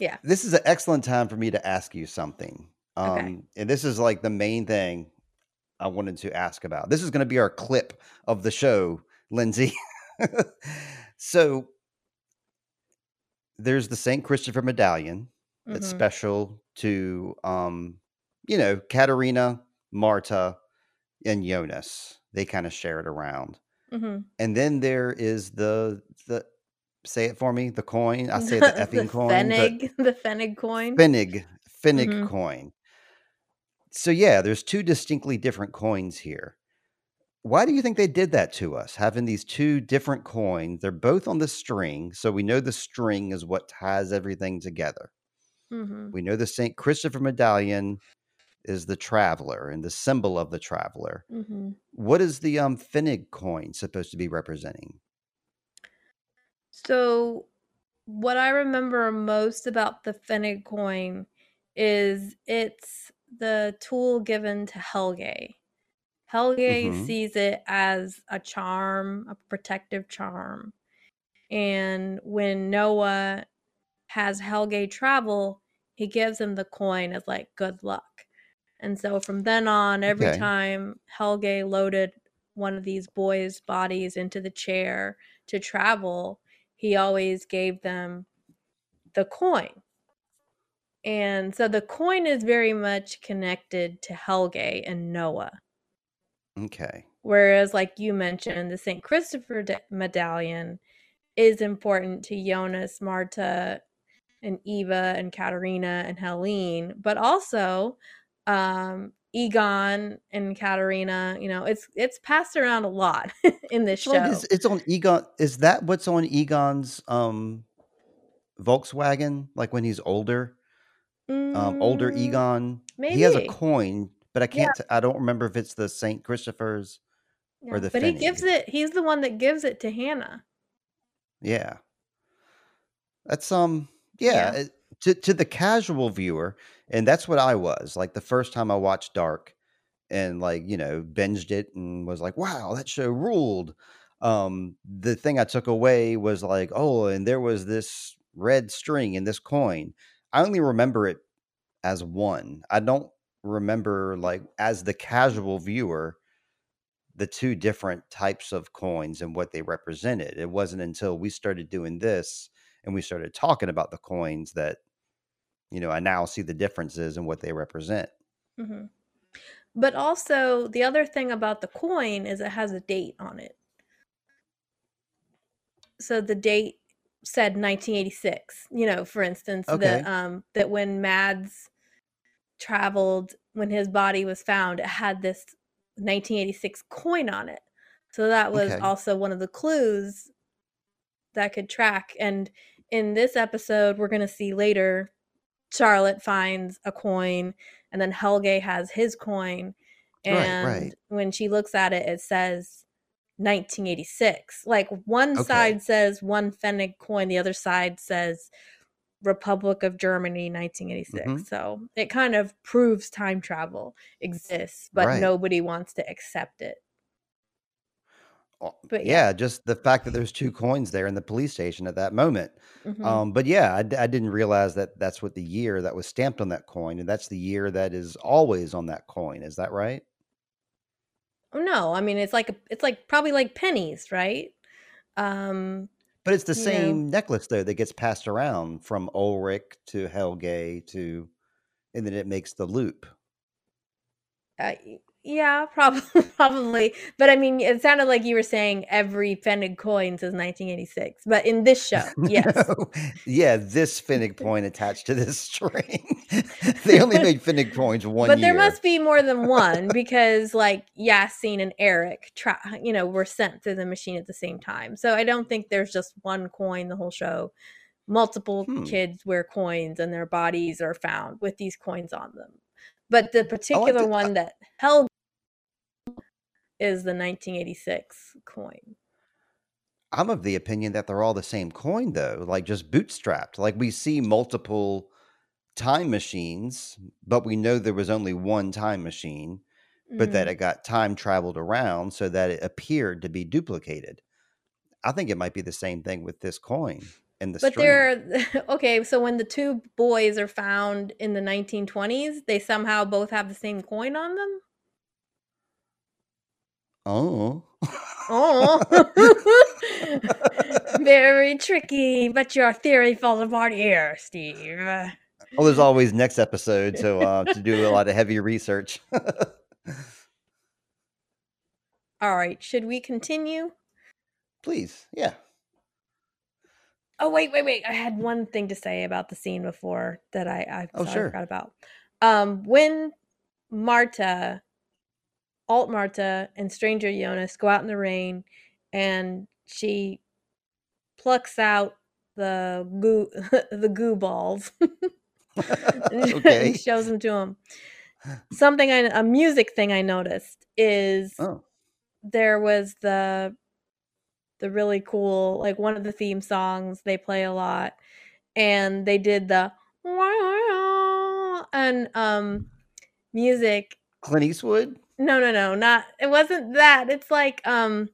Yeah. This is an excellent time for me to ask you something. Um Okay. and this is like the main thing I wanted to ask about. This is gonna be our clip of the show, Lindsey. <laughs> so there's the St. Christopher medallion that's Mhm. special to um, you know, Katharina, Marta, and Jonas. They kind of share it around. Mhm. And then there is the the say it for me, the coin. I say the <laughs> effing coin. but- Pfennig, the Pfennig coin. Finnig, Finnig Mhm. coin. So yeah, there's two distinctly different coins here. Why do you think they did that to us? Having these two different coins, they're both on the string, so we know the string is what ties everything together. Hmm We know the St. Christopher medallion is the traveler and the symbol of the traveler. hmm What is the um Finnig coin supposed to be representing? So, what I remember most about the Pfennig coin is it's the tool given to Helge. Helge Mhm. sees it as a charm, a protective charm. And when Noah has Helge travel, he gives him the coin as like good luck. And so from then on, every Okay. time Helge loaded one of these boys' bodies into the chair to travel, he always gave them the coin. And so the coin is very much connected to Helge and Noah. Okay. Whereas, like you mentioned, the St. Christopher medallion is important to Jonas, Marta, and Eva, and Katharina, and Helene, but also um, Egon and Katharina. You know, it's it's passed around a lot <laughs> in this show. it's, it's on Egon. Is that what's on Egon's um, Volkswagen? Like when he's older, um, older Mm, Egon. He has a coin, but I can't. t- I don't remember if it's the Saint Christopher's or the But he gives it. He's the one that gives it to Hannah. Yeah, that's um. Yeah, Yeah. it, to to the casual viewer, and that's what I was like the first time I watched Dark, and like you know binged it and was like, wow, that show ruled. Um, the thing I took away was like, oh, and there was this red string in this coin. I only remember it as one. I don't remember like as the casual viewer the two different types of coins and what they represented. It wasn't until we started doing this and we started talking about the coins that you know I now see the differences and what they represent. hmm But also, the other thing about the coin is it has a date on it. So the date said 1986. You know, for instance, Okay. that um that when Mads traveled when his body was found, it had this 1986 coin on it. So that was Okay. also one of the clues that could track. And in this episode, we're going to see later Charlotte finds a coin, and then Helge has his coin. And right. when she looks at it, it says 1986. Like one Okay. side says one Pfennig coin, the other side says Republic of Germany 1986. Mhm. So it kind of proves time travel exists, but Right. nobody wants to accept it. But yeah. yeah, just the fact that there's two coins there in the police station at that moment. Mhm. Um, but yeah, I didn't realize that that's what the year that was stamped on that coin, and that's the year that is always on that coin. Is that right? Oh, no, I mean it's like a, it's like probably like pennies, right? Um, But it's the you know, same necklace though that gets passed around from Ulrich to Helge to, and then it makes the loop. uh, yeah, <laughs> probably, probably. But I mean, it sounded like you were saying every Pfennig coin since 1986. But in this <laughs> show, yes. No, yeah, this Finnick coin attached to this <laughs> string. they only made Finnick coins one But there must be more than one because, like, Yasin and Eric, tra- you know, were sent through the machine at the same time. So I don't think there's just one coin the whole show. Multiple Hmm. kids wear coins and their bodies are found with these coins on them. But the particular to. one that held is the 1986 coin. I'm of the opinion that they're all the same coin, though, like just bootstrapped. Like we see multiple time machines, but we know there was only one time machine, but that Mm. it got time traveled around so that it appeared to be duplicated. I think it might be the same thing with this coin and the But string. they're <laughs> okay. So when the two boys are found in the 1920s, they somehow both have the same coin on them. Oh. <laughs> Oh, very tricky. But your theory falls apart here, Steve. Well, there's always next episode to uh, to do a lot of heavy research. <laughs> All right, should we continue? Please, yeah. Oh wait, wait, wait! I had one thing to say about the scene before that I I, Oh, sorry, I sure. forgot about. Um, when Marta, Alt Marta, and Stranger Jonas go out in the rain, and she plucks out the goo <laughs> the goo balls <laughs> <laughs> and okay. shows them to him. <sighs> Something I a music thing I noticed is Oh, there was the the really cool like one of the theme songs they play a lot and they did the and um music Clint Eastwood. No no no not it wasn't that it's like um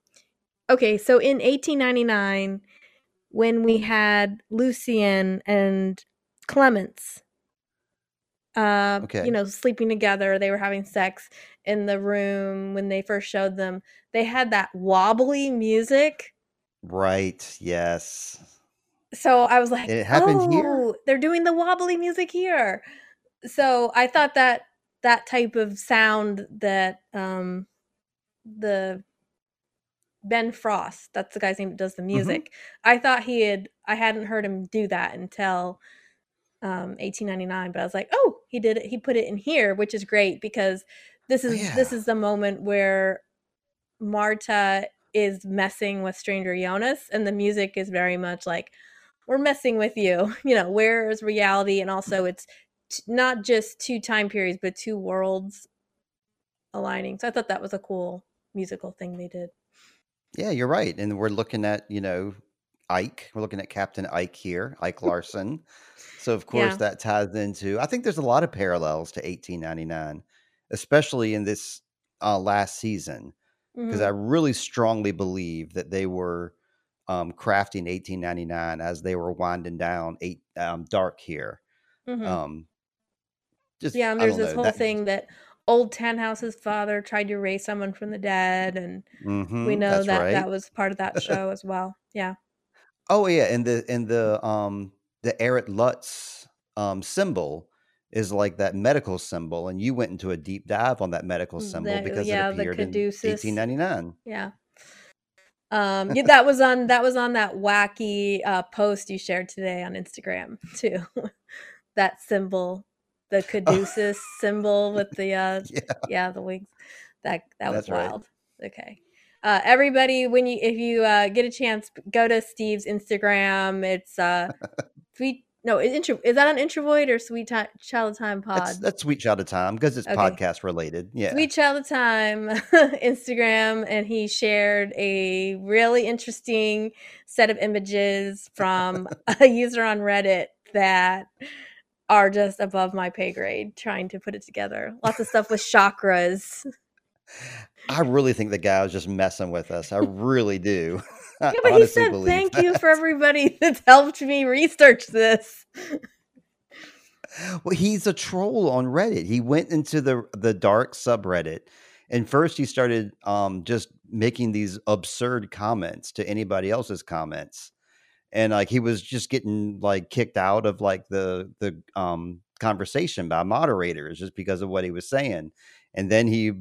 okay so in 1899 when we had Lucien and Clémence uh you know sleeping together they were having sex in the room when they first showed them they had that wobbly music Right. Yes. so I was like, It happened oh, here? they're doing the wobbly music here. So I thought that that type of sound that um the Ben Frost, that's the guy's name that does the Mhm. music. I thought he had I hadn't heard him do that until um 1899, but I was like, "Oh, he did it. He put it in here, which is great because this is this Yeah. is the moment where Marta is messing with Stranger Jonas and the music is very much like we're messing with you. <laughs> You know, where is reality and also it's t- not just two time periods but two worlds aligning. So I thought that was a cool musical thing they did. Yeah, you're right. And we're looking at, you know, Eyk. We're looking at Captain Eyk here, Eyk <laughs> Larsen. so of course Yeah. that ties into I think there's a lot of parallels to 1899, especially in this uh, last season, because Mhm. I really strongly believe that they were um, crafting 1899 as they were winding down eight um, dark here. Mhm. Um, just Yeah, and there's this know whole that. thing that old Tannhaus's father tried to raise someone from the dead, and we Mhm, know that right. that was part of that show as well. Yeah. Oh yeah, and the and the um the Erit Lux um symbol is like that medical symbol, and you went into a deep dive on that medical symbol The because it yeah, the appeared in 1899. Yeah. Um, yeah, that was on that was on that wacky uh, post you shared today on Instagram <laughs> too. that symbol, the Oh, <laughs> caduceus symbol with the uh, <laughs> yeah, yeah, the wings. That that was that's right. wild. Okay. Uh, everybody, when you if you uh, get a chance, go to Steve's Instagram. It's uh, <laughs> sweet. No, is, intro, is that on Introvoid or Sweet Ti- Child of Time That's Pod? that's Sweet Child of Time because it's Okay. podcast related. Yeah. Sweet Child of Time Instagram, and he shared a really interesting set of images from a user on Reddit that are just above my pay grade. Trying to put it together, lots of stuff with chakras. I really think the guy was just messing with us. I really do. <laughs> Yeah, but he said thank you for <laughs> everybody that's helped me research this. Well, he's a troll on Reddit. He went into the the dark subreddit, and first he started um, just making these absurd comments to anybody else's comments, and like he was just getting like kicked out of like the the um, conversation by moderators just because of what he was saying, and then he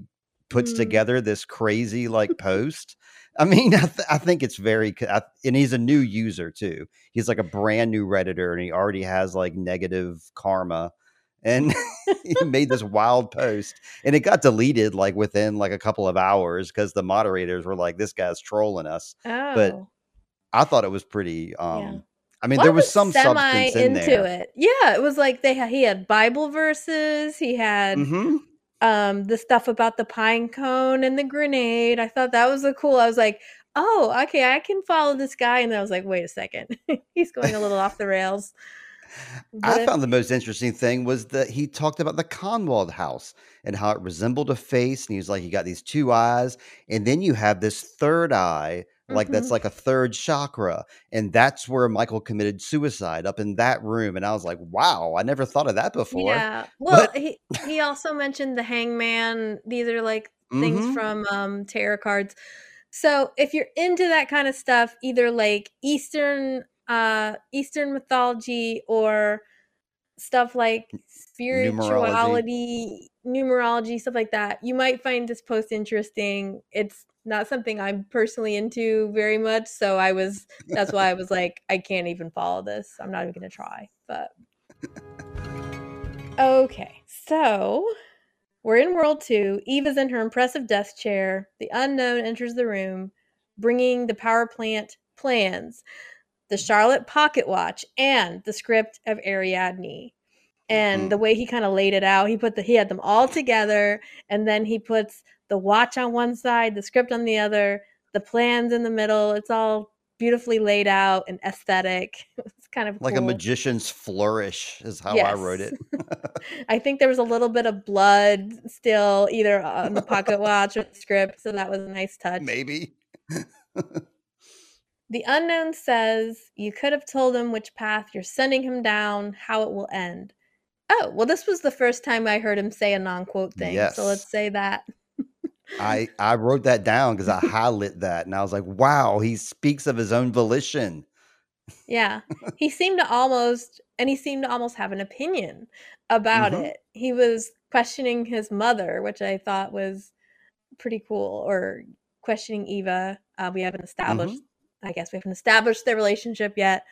puts Mm. together this crazy like post. I mean, <laughs> I, th- I think it's very, I, and he's a new user too. He's like a brand new redditor, and he already has like negative karma. And <laughs> he made this wild post, and it got deleted like within like a couple of hours because the moderators were like, "This guy's trolling us." But Oh, I thought it was pretty. um yeah. I mean, Well, there was was some substance in into there. it. Yeah, it was like they he had Bible verses. He had hmm um the stuff about the pine cone and the grenade. I thought that was a cool. I was like, oh, okay, I can follow this guy. And then I was like, wait a second, <laughs> he's going a little off the rails. But I found the most interesting thing was that he talked about the Kahnwald house and how it resembled a face. And he was like, you got these two eyes, and then you have this third eye, like that's Mhm. like a third chakra. And that's where Michael committed suicide up in that room. And I was like, wow, I never thought of that before. yeah. Well, But he he also mentioned the hangman. These are like things hmm from um tarot cards. So if you're into that kind of stuff, either like Eastern uh Eastern mythology or stuff like numerology. spirituality, numerology, stuff like that, you might find this post interesting. It's not something I'm personally into very much, so I was that's why I was like, I can't even follow this. I'm not even gonna try. But okay, so we're in World Two. Eve is in her impressive desk chair. The unknown enters the room, bringing the power plant plans, the Charlotte pocket watch, and the script of Ariadne. And the Mhm. way he kind of laid it out, he put the he had them all together, and then he puts the watch on one side, the script on the other, the plans in the middle. It's all beautifully laid out and aesthetic. <laughs> It's kind of Like a magician's flourish is how I wrote it. <laughs> I think there was a little bit of blood still, either on the pocket <laughs> watch or the script, so that was a nice touch. Maybe. The unknown says, You could have told him which path you're sending him down, how it will end. Oh, well, this was the first time I heard him say a non quote thing, so let's say that. I I wrote that down because I highlighted that and I was like, wow, he speaks of his own volition. Yeah. He seemed to almost and he seemed to almost have an opinion about Mhm. it. He was questioning his mother, which I thought was pretty cool, or questioning Eva. Uh, we haven't established Mhm. I guess we haven't established their relationship yet.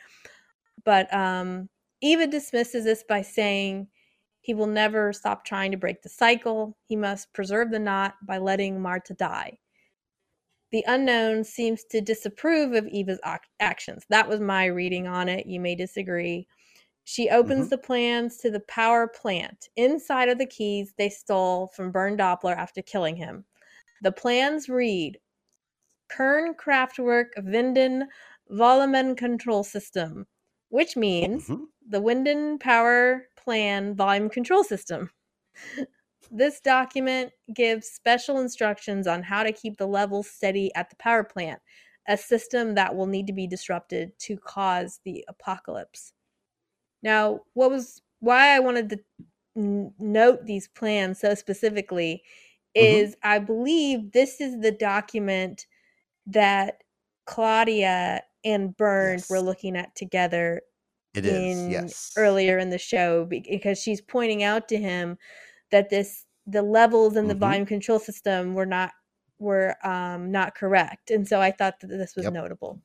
But um Eva dismisses this by saying he will never stop trying to break the cycle. He must preserve the knot by letting Marta die. The unknown seems to disapprove of Eva's actions. That was my reading on it. You may disagree. She opens Mhm. the plans to the power plant. Inside of the keys they stole from Bernd Doppler after killing him. The plans read Kern Kraftwerk Winden Volumen Control System, which means Mhm. The Winden Power Plan Volume Control System. This document gives special instructions on how to keep the levels steady at the power plant, a system that will need to be disrupted to cause the apocalypse. Now, what was why I wanted to n- note these plans so specifically Mhm. is I believe this is the document that Claudia and Bernd were looking at together It is. in Yes. earlier in the show because she's pointing out to him that this the levels in the Mhm. volume control system were not were um not correct and so i thought that this was Yep. notable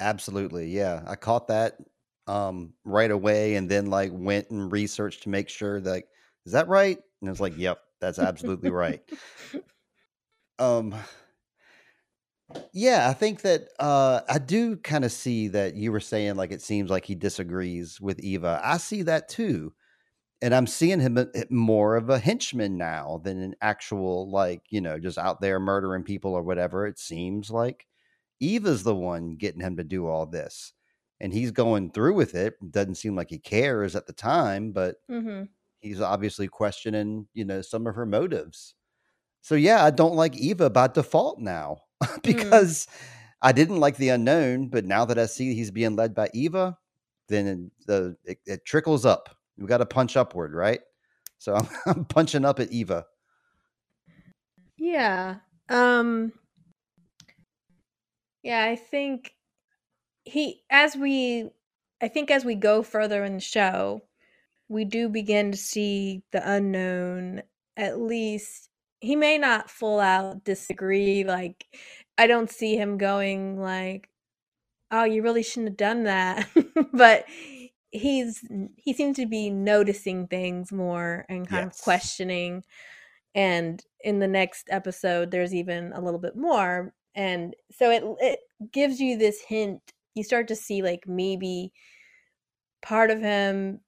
Absolutely. Yeah. I caught that um right away and then like went and researched to make sure that is that right? And it's like, yep, that's absolutely right. <laughs> Um yeah, I think that uh I do kind of see that you were saying like it seems like he disagrees with Eva. I see that too. And I'm seeing him a- more of a henchman now than an actual like, you know, just out there murdering people or whatever. It seems like Eva's the one getting him to do all this. And he's going through with it. Doesn't seem like he cares at the time, but mm-hmm. he's obviously questioning, you know, some of her motives. So yeah, I don't like Eva by default now <laughs> because I didn't like the unknown, but now that I see he's being led by Eva, then the it, it trickles up. We got to punch upward, right? So I'm, <laughs> I'm punching up at Eva. yeah um yeah i think he as we i think as we go further in the show we do begin to see the unknown at least he may not full out disagree like i don't see him going like oh you really shouldn't have done that <laughs> but he's he seems to be noticing things more and kind Yes. of questioning and in the next episode there's even a little bit more and so it it gives you this hint you start to see like maybe part of him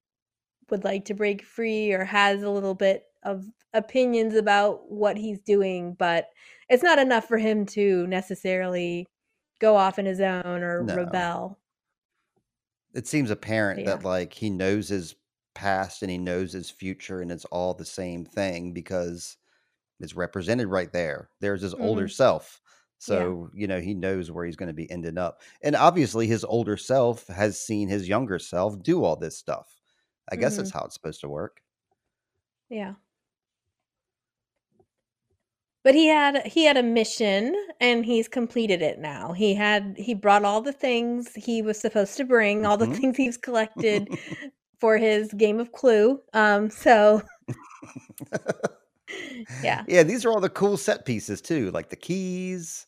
would like to break free or has a little bit of opinions about what he's doing but it's not enough for him to necessarily go off on his own or No. rebel It seems apparent Yeah. that like he knows his past and he knows his future and it's all the same thing because it's represented right there. There's his older mm-hmm. self. So, you know, he knows where he's going to be ending up. And obviously his older self has seen his younger self do all this stuff. I guess that's mm-hmm. how it's supposed to work. Yeah. But he had he had a mission and he's completed it now. He had he brought all the things he was supposed to bring, all the Mhm. things he's collected <laughs> for his game of Clue. Um so <laughs> yeah. Yeah, these are all the cool set pieces too, like the keys,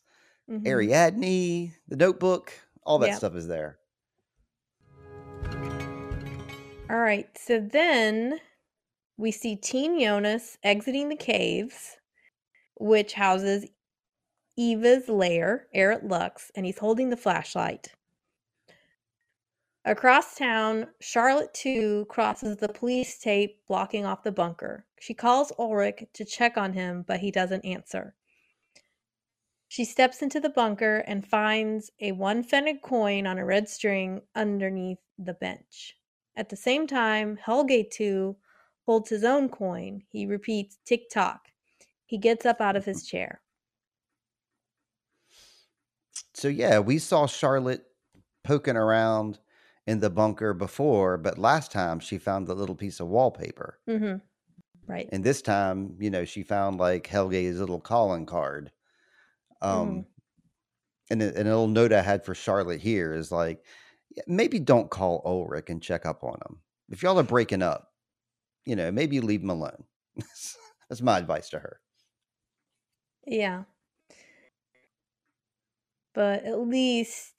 mhm. Ariadne, the notebook, all that Yep. stuff is there. All right. So then we see Teen Jonas exiting the caves, which houses Eva's lair, Erit Lux, and he's holding the flashlight. Across town, Charlotte too crosses the police tape blocking off the bunker. She calls Ulrich to check on him, but he doesn't answer. She steps into the bunker and finds a one pfennig coin on a red string underneath the bench. At the same time, Helge too holds his own coin. He repeats tick tock. He gets up out of his chair. So yeah, we saw Charlotte poking around in the bunker before, but last time she found the little piece of wallpaper. Mm-hmm. Right. And this time, you know, she found like Helge's little calling card. Um Mhm. and, and a little note I had for Charlotte here is like maybe don't call Ulrich and check up on him. If y'all are breaking up, you know, maybe leave him alone. <laughs> That's my advice to her. Yeah. But at least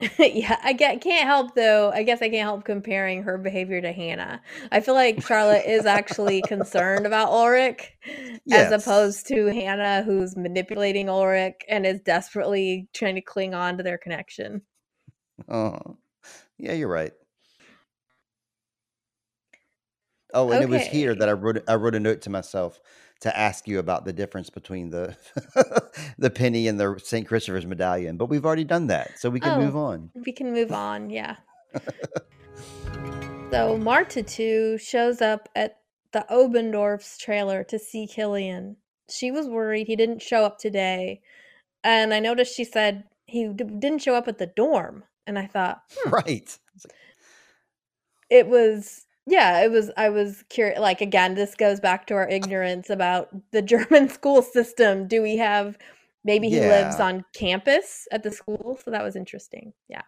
<laughs> yeah, I get, can't help though. I guess I can't help comparing her behavior to Hannah. I feel like Charlotte is actually concerned about Ulrich Yes. as opposed to Hannah, who's manipulating Ulrich and is desperately trying to cling on to their connection. Oh, yeah, you're right. Oh, and it was here that I wrote I wrote a note to myself to ask you about the difference between the <laughs> the penny and the St. Christopher's medallion, but we've already done that, so we can move Oh, on. we can move on. Yeah. <laughs> So Marta 2 shows up at the Obendorf's trailer to see Killian. She was worried he didn't show up today. And I noticed she said he d- didn't show up at the dorm. And I thought, hmm, Right. It was, yeah, it was, I was curious. Like, again, this goes back to our ignorance about the German <laughs> school system. Do we have, maybe he lives on campus at the school? So that was interesting. Yeah.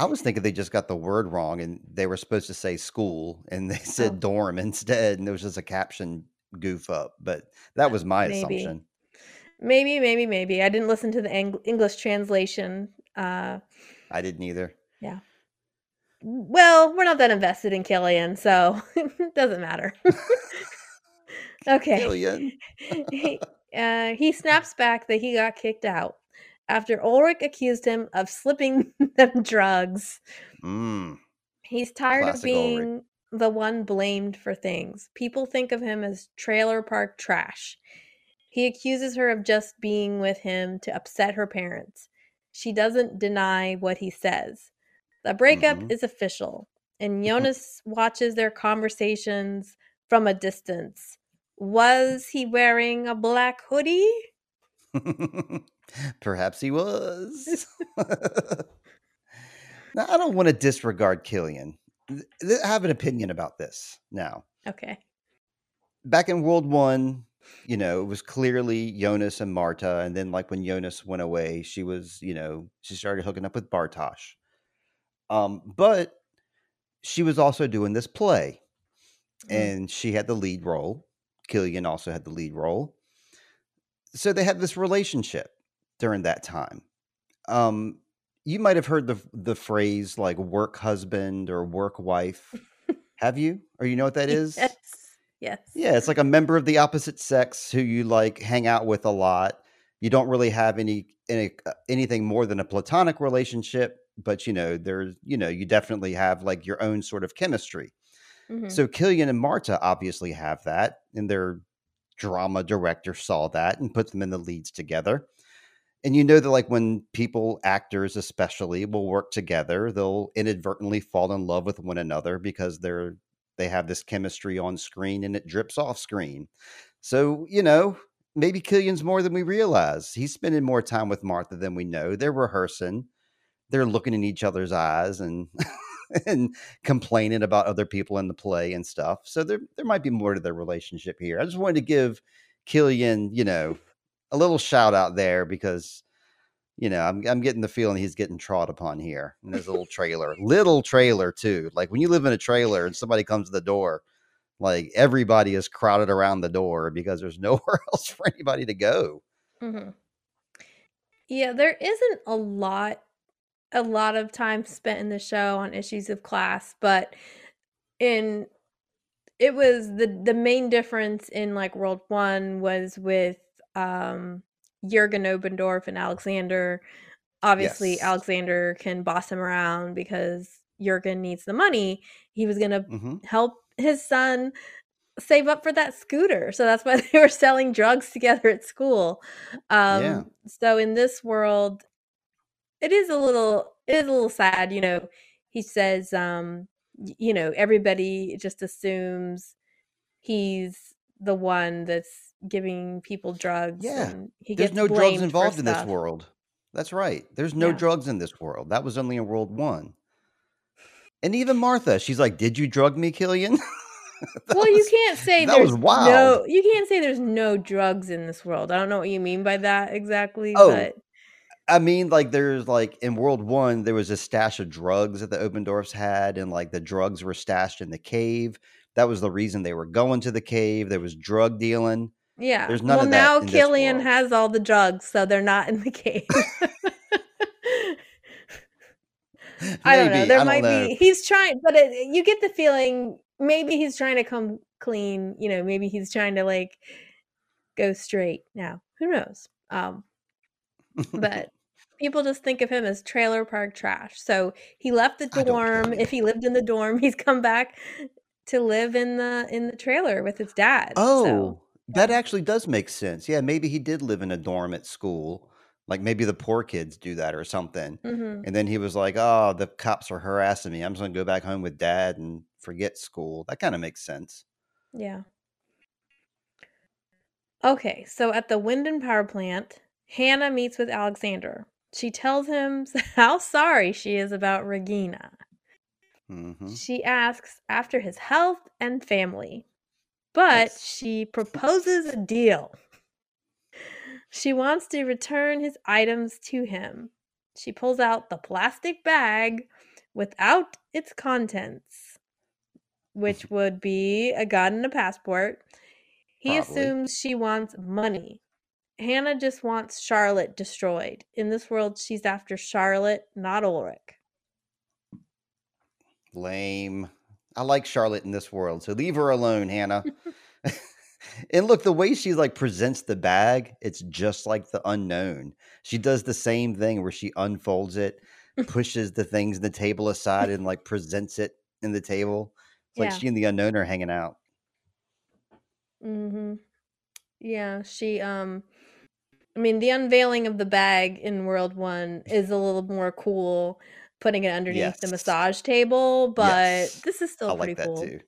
I was thinking they just got the word wrong and they were supposed to say school and <laughs> they said Oh. dorm instead, and it was just a caption goof up. But that was my Maybe. assumption. Maybe, maybe, maybe. I didn't listen to the Eng- English translation. Uh, I didn't either. Well, we're not that invested in Killian, so it <laughs> doesn't matter. <laughs> okay. Killian. <laughs> he, uh, he snaps back that he got kicked out after Ulrich accused him of slipping them drugs. Mm. He's tired of Classic Ulrich. being the one blamed for things. People think of him as trailer park trash. He accuses her of just being with him to upset her parents. She doesn't deny what he says. The breakup Mhm. is official, and Jonas watches their conversations from a distance. Was he wearing a black hoodie? <laughs> Perhaps he was. <laughs> now, I don't want to disregard Killian. I have an opinion about this now. Okay. Back in World One, you know, it was clearly Jonas and Marta, and then like when Jonas went away, she was, you know, she started hooking up with Bartosz. Um, but she was also doing this play, Mm. and she had the lead role. Killian also had the lead role. So they had this relationship during that time. Um, you might have heard the the phrase like work husband or work wife. <laughs> have you? Or you know what that is? Yes. Yes. Yeah, it's like a member of the opposite sex who you like hang out with a lot. You don't really have any, any uh, anything more than a platonic relationship, but you know, there's you know, you definitely have like your own sort of chemistry. Mhm. So Killian and Marta obviously have that, and their drama director saw that and put them in the leads together. And you know that like when people, actors especially, will work together, they'll inadvertently fall in love with one another because they're they have this chemistry on screen and it drips off screen. So, you know, maybe Killian's more than we realize. He's spending more time with Martha than we know. They're rehearsing. They're looking in each other's eyes and <laughs> and complaining about other people in the play and stuff. So there there might be more to their relationship here. I just wanted to give Killian, you know, a little shout out there because you know, I'm I'm getting the feeling he's getting trod upon here in this little trailer. Little trailer too. Like when you live in a trailer and somebody comes to the door, like everybody is crowded around the door because there's <laughs> nowhere else for anybody to go. Mhm. Yeah, there isn't a lot a lot of time spent in the show on issues of class, but in it was the the main difference in like World 1 was with um Jurgen Obendorf and Alexander. Obviously, Yes. Alexander can boss him around because Jurgen needs the money. He was going to hmm help his son save up for that scooter. So that's why <laughs> they were selling drugs together at school. Um Yeah. so in this world it is a little it is a little sad, you know. He says um you know, everybody just assumes he's the one that's giving people drugs Yeah. and he There's no drugs involved in this world. That's right. There's no Yeah. drugs in this world. That was only in World One. And even Martha, she's like, "Did you drug me, Killian?" <laughs> Well, you can't say that was wild. no you can't say there's no drugs in this world. I don't know what you mean by that exactly, Oh, but I mean, like there's like in World One, there was a stash of drugs that the Obendorfs had, and like the drugs were stashed in the cave. That was the reason they were going to the cave. There was drug dealing. Yeah. There's none well, of that now Killian has all the drugs, so they're not in the cave. <laughs> I don't know. There might know. be. He's trying, but it, you get the feeling maybe he's trying to come clean. You know, maybe he's trying to like go straight. Now, who knows? Um, but people just think of him as trailer park trash. So he left the dorm. If he lived in the dorm, <laughs> he's come back to live in the in the trailer with his dad. So Oh, that actually does make sense. Yeah, maybe he did live in a dorm at school. Like maybe the poor kids do that or something. mhm. And then he was like, "Oh, the cops are harassing me. I'm just gonna go back home with dad and forget school." That kind of makes sense. yeah. Okay, so at the Winden power plant, Hannah meets with Alexander. She tells him <laughs> how sorry she is about Regina. hmm She asks after his health and family, but Yes. she proposes a deal. She wants to return his items to him. She pulls out the plastic bag without its contents, which would be a gun and a passport. He Probably. assumes she wants money. Hannah just wants Charlotte destroyed. In this world, she's after Charlotte, not Ulrich. Lame. I like Charlotte in this world, so leave her alone, Hannah. <laughs> <laughs> and look, the way she like presents the bag, it's just like the unknown. She does the same thing where she unfolds it, <laughs> pushes the things in the table aside, and like presents it in the table. It's like she and the unknown are hanging out. Mm-hmm. Yeah, she um I mean the unveiling of the bag in World One is a little more cool putting it underneath the massage table, but Yes. this is still I pretty like that cool. too.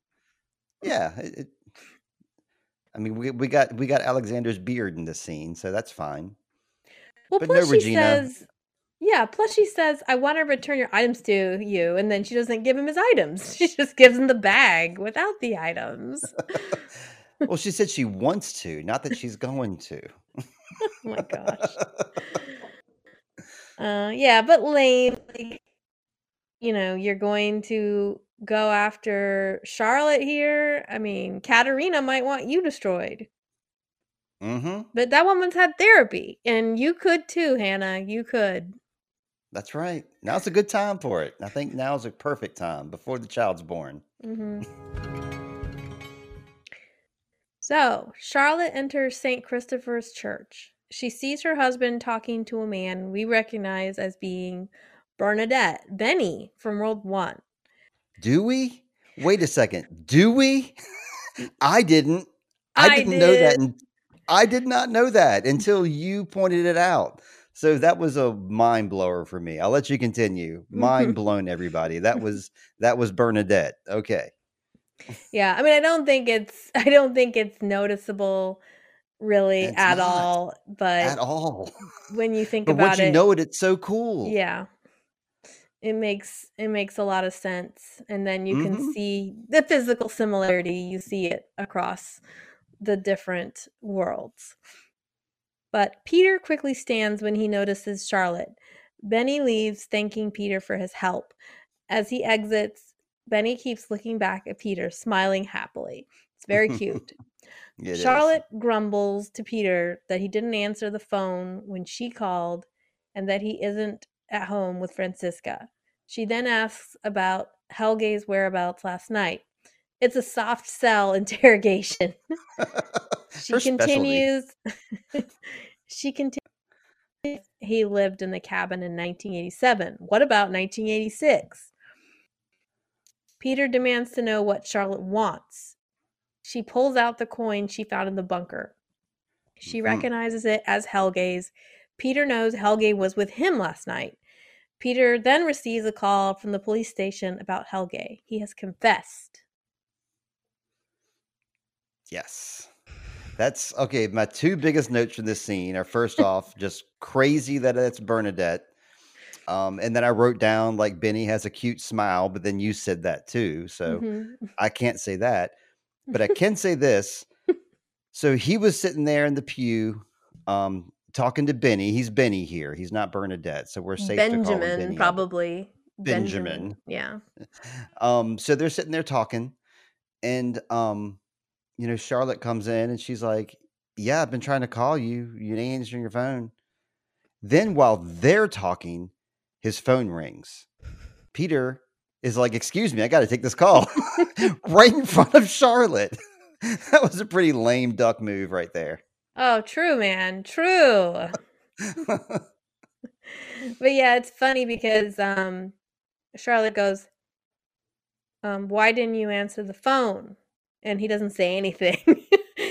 Yeah. It, it, I mean, we we got we got Alexander's beard in this scene, so that's fine. Well, But no, plus she Regina. says yeah, plus she says, I want to return your items to you, and then she doesn't give him his items. <laughs> She just gives him the bag without the items. <laughs> well, she said she wants to, not that she's going to. Oh <laughs> my gosh. Uh, yeah, but lame. Like, you know, you're going to go after Charlotte here. I mean, Katharina might want you destroyed, mm-hmm. but that woman's had therapy, and you could too, Hannah. You could. That's right. Now's a good time for it. I think now's a perfect time before the child's born. hmm <laughs> So, Charlotte enters St. Christopher's Church. She sees her husband talking to a man we recognize as being Bernadette, Benny from World One. Do we? Wait a second. Do we? <laughs> I didn't. I, I didn't know that. And I did not know that until you pointed it out. So that was a mind blower for me. I'll let you continue. Mind <laughs> blown, everybody. That was that was Bernadette. Okay. Yeah, I mean, I don't think it's <laughs> I don't think it's noticeable really It's at all, but at all. when you think But about once you it, know it, it's so cool. yeah, it makes it makes a lot of sense. And then you can hmm see the physical similarity. You see it across the different worlds. But Peter quickly stands when he notices Charlotte. Benny leaves, thanking Peter for his help. As he exits, Benny keeps looking back at Peter, smiling happily. It's very <laughs> cute. It is. Charlotte grumbles to Peter that he didn't answer the phone when she called and that he isn't at home with Franziska. She then asks about Helge's whereabouts last night. It's a soft sell <laughs> interrogation. <laughs> She Her continues. she continues. He lived in the cabin in 1987. What about 1986? Peter demands to know what Charlotte wants. She pulls out the coin she found in the bunker. She Mhm. recognizes it as Helge's. Peter knows Helge was with him last night. Peter then receives a call from the police station about Helge. He has confessed. Yes. That's okay. My two biggest notes from this scene are first <laughs> off, just crazy that it's Bernadette. Um, and then I wrote down like Benny has a cute smile, but then you said that too. So Mhm. <laughs> I can't say that. But I can say <laughs> this. So he was sitting there in the pew, um, talking to Benny. He's Benny here. He's not Bernadette, so we're safe to call him Benjamin, Benny. probably. Benjamin. Yeah. <laughs> Um, so they're sitting there talking, and um, you know, Charlotte comes in and she's like, "Yeah, I've been trying to call you. You ain't answering your phone." Then while they're talking, his phone rings. Peter is like, "Excuse me, I got to take this call," <laughs> right in front of Charlotte. <laughs> that was a pretty lame duck move right there. Oh, true, man. True. <laughs> but yeah, it's funny because um Charlotte goes, um, why didn't you answer the phone? And he doesn't say anything.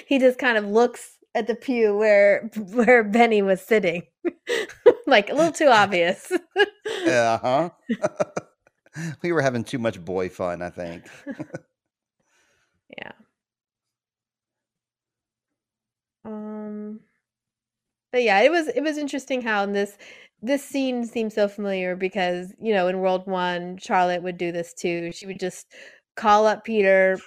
he just kind of looks at the pew where where Benny was sitting. Like a little too obvious. uh huh. <laughs> <laughs> we were having too much boy fun, I think. yeah. Um but yeah, it was it was interesting how in this this scene seems so familiar because, you know, in World 1, Charlotte would do this too. She would just call up Peter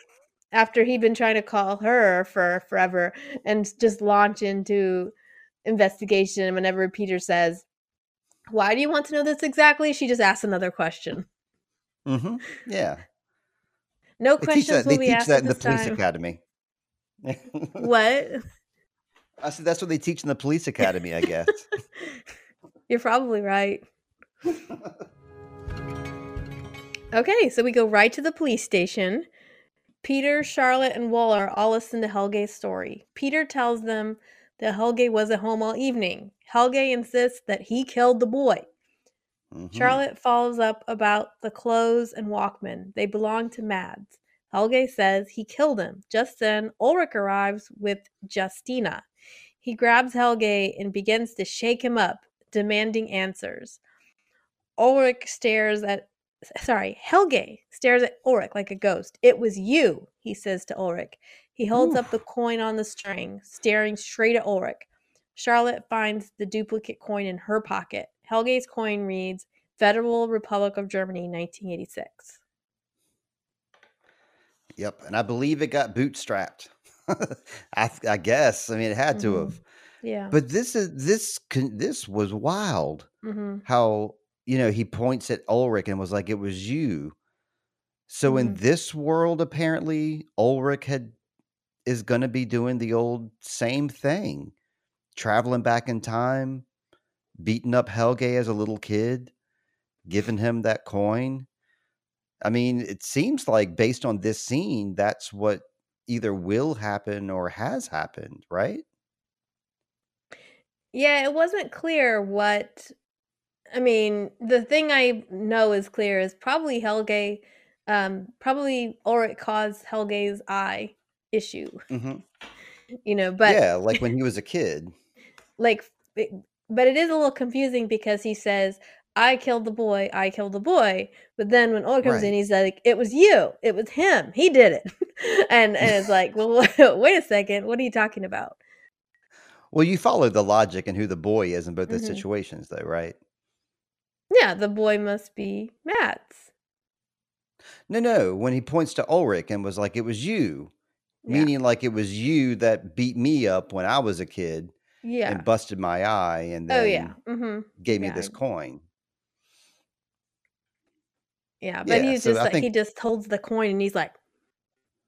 after he'd been trying to call her for forever and just launch into investigation and whenever Peter says, "Why do you want to know this exactly?" she just asks another question. Mm-hmm. Yeah. No They teach questions that. will They be teach asked that in the police time. academy. What? I said that's what they teach in the police academy, I guess. <laughs> You're probably right. <laughs> Okay, so we go right to the police station. Peter, Charlotte, and Waller all listen to Helge's story. Peter tells them that Helge was at home all evening. Helge insists that he killed the boy. Mhm. Charlotte follows up about the clothes and Walkman. They belong to Mads. Helge says he killed him. Just then, Ulrich arrives with Justina. He grabs Helge and begins to shake him up, demanding answers. Ulrich stares at sorry, Helge stares at Ulrich like a ghost. It was you, he says to Ulrich. He holds up the coin on the string, staring straight at Ulrich. Charlotte finds the duplicate coin in her pocket. Helge's coin reads Federal Republic of Germany, 1986. Yep, and I believe it got bootstrapped. <laughs> I, I guess. I mean, it had to Mhm. have. Yeah. But this is this this was wild. hmm How you know he points at Ulrich and was like, "It was you." So in Mhm. this world, apparently, Ulrich had is going to be doing the old same thing, traveling back in time, beating up Helge as a little kid, giving him that coin. I mean, it seems like based on this scene, that's what either will happen or has happened, right? Yeah, it wasn't clear what. I mean, the thing I know is clear is probably Helge, um, probably Ulrich caused Helge's eye issue, hmm <laughs> you know, but yeah, like when he was a kid. Like, it, but it is a little confusing because he says, I killed the boy, I killed the boy. But then when Ulrich comes in, he's like, it was you, it was him, he did it. <laughs> and, and it's like, <laughs> well, <laughs> wait a second, what are you talking about? Well, you follow the logic and who the boy is in both those Mhm. situations, though, right? Yeah, the boy must be Mads. No, no. When he points to Ulrich and was like, "It was you," Yeah. meaning like it was you that beat me up when I was a kid Yeah. and busted my eye, and Oh, then yeah. hmm gave me Yeah, this coin. Yeah, but Yeah, he's so just I like he just holds the coin and he's like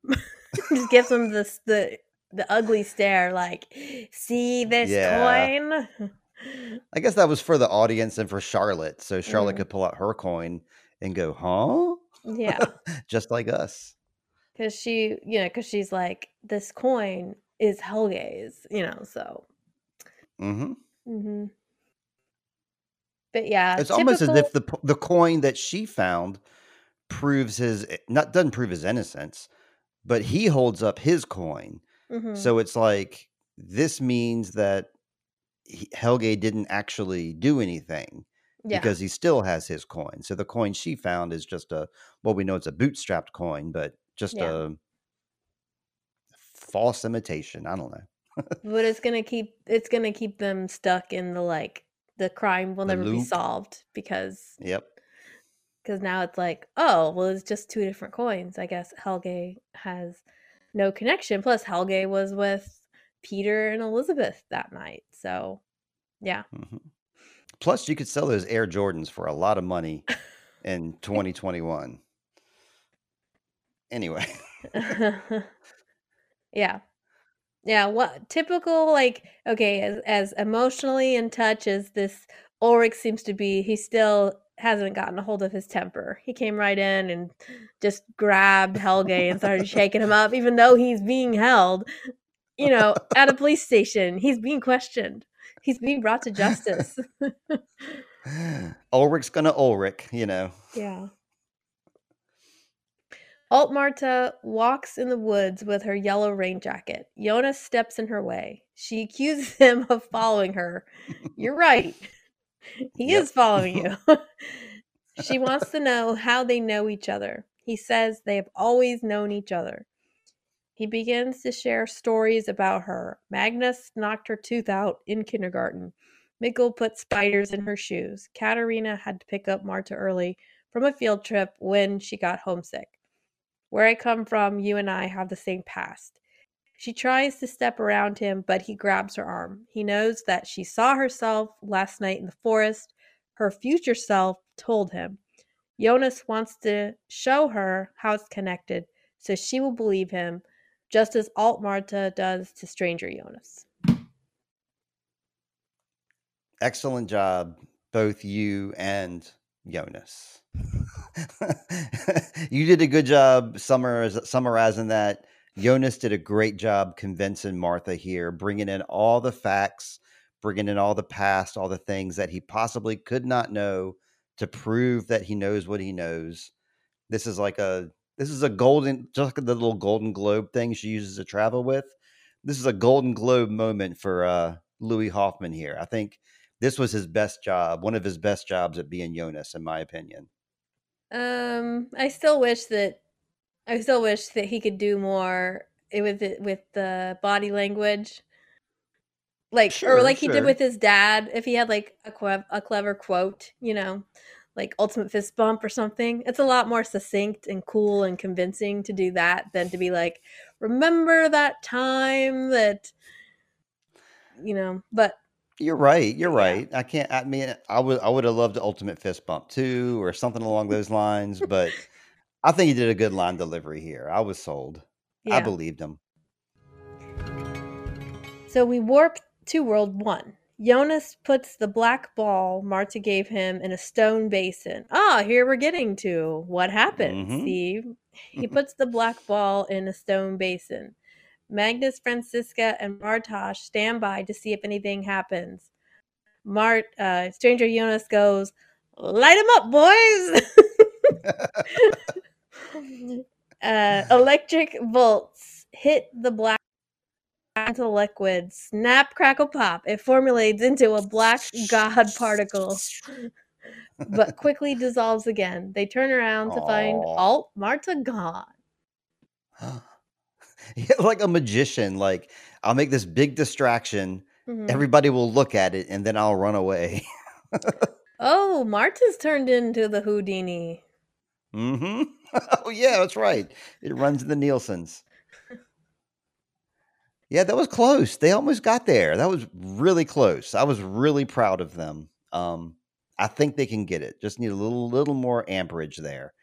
<laughs> just gives him this the the ugly stare like see this Yeah. coin I guess that was for the audience and for Charlotte, so Charlotte Mhm. could pull out her coin and go, "Huh?" yeah <laughs> Just like us. because she you know because she's like this coin is helge's you know so hmm Mm-hmm. but yeah It's almost as if the the coin that she found proves his not doesn't prove his innocence, but he holds up his coin. Mhm. So it's like this means that he, Helge didn't actually do anything yeah because he still has his coin. So the coin she found is just a well, we know it's a bootstrapped coin, but just Yeah. a false imitation. I don't know. But it's gonna keep it's gonna keep them stuck in the like the crime will The never be solved because Yep. because now it's like oh well it's just two different coins i guess helge has no connection plus helge was with peter and elizabeth that night so Yeah. Mhm. Plus, you could sell those Air Jordans for a lot of money in <laughs> 2021. Anyway, <laughs> yeah. Yeah, what typical like okay, as as emotionally in touch as this Ulrich seems to be, he still hasn't gotten a hold of his temper. He came right in and just grabbed Helge and started shaking him up, even though he's being held, you know, at a <laughs> police station. He's being questioned. He's being brought to justice. <laughs> Ulrich's gonna Ulrich, you know. yeah. Alt Marta walks in the woods with her yellow rain jacket. Jonas steps in her way. She accuses <laughs> him of following her. <laughs> You're right. <laughs> He Yep. is following you. she wants to know how they know each other. He says they have always known each other. He begins to share stories about her. Magnus knocked her tooth out in kindergarten. Mikkel put spiders in her shoes. Katharina had to pick up Marta early from a field trip when she got homesick. Where I come from, you and I have the same past. She tries to step around him, but he grabs her arm. He knows that she saw herself last night in the forest. Her future self told him. Jonas wants to show her how it's connected, so she will believe him, just as Alt Marta does to Stranger Jonas. Excellent job, both you and Jonas. <laughs> you did a good job summariz- summarizing that. Jonas did a great job convincing Martha here, bringing in all the facts, bringing in all the past, all the things that he possibly could not know to prove that he knows what he knows. This is like a this is a golden just like the little golden globe thing she uses to travel with. This is a golden globe moment for uh Louis Hofmann here. I think this was his best job, one of his best jobs at being Jonas, in my opinion. Um, I still wish that I still wish that he could do more with it with the body language, like Sure, or like he did with his dad. If he had like a que- a clever quote, you know, like ultimate fist bump or something, it's a lot more succinct and cool and convincing to do that than to be like, remember that time that, you know. But You're right. You're Yeah. right. I can't. I mean, I would. I would have loved the ultimate fist bump too, or something along those lines. But <laughs> I think he did a good line delivery here. I was sold. I yeah, believed him. So we warp to World 1. Jonas puts the black ball Marta gave him in a stone basin. Ah, here we're getting to what happens, Mhm. Steve. He <laughs> puts the black ball in a stone basin. Magnus, Franziska, and Bartosz stand by to see if anything happens. Mart, uh, Stranger Jonas goes, Light him up, boys! <laughs> uh, electric bolts hit the black into liquid. Snap, crackle, pop. It formulates into a black god particle, but <laughs> quickly dissolves again. They turn around to find Aw. Alt Marta gone. <gasps> <laughs> Like a magician. Like I'll make this big distraction. Mhm. Everybody will look at it, and then I'll run away. <laughs> Oh, Marta's turned into the Houdini. hmm <laughs> Oh yeah, that's right. It runs in the Nielsen's. Yeah, that was close. They almost got there. That was really close. I was really proud of them. Um, I think they can get it. Just need a little little more amperage there.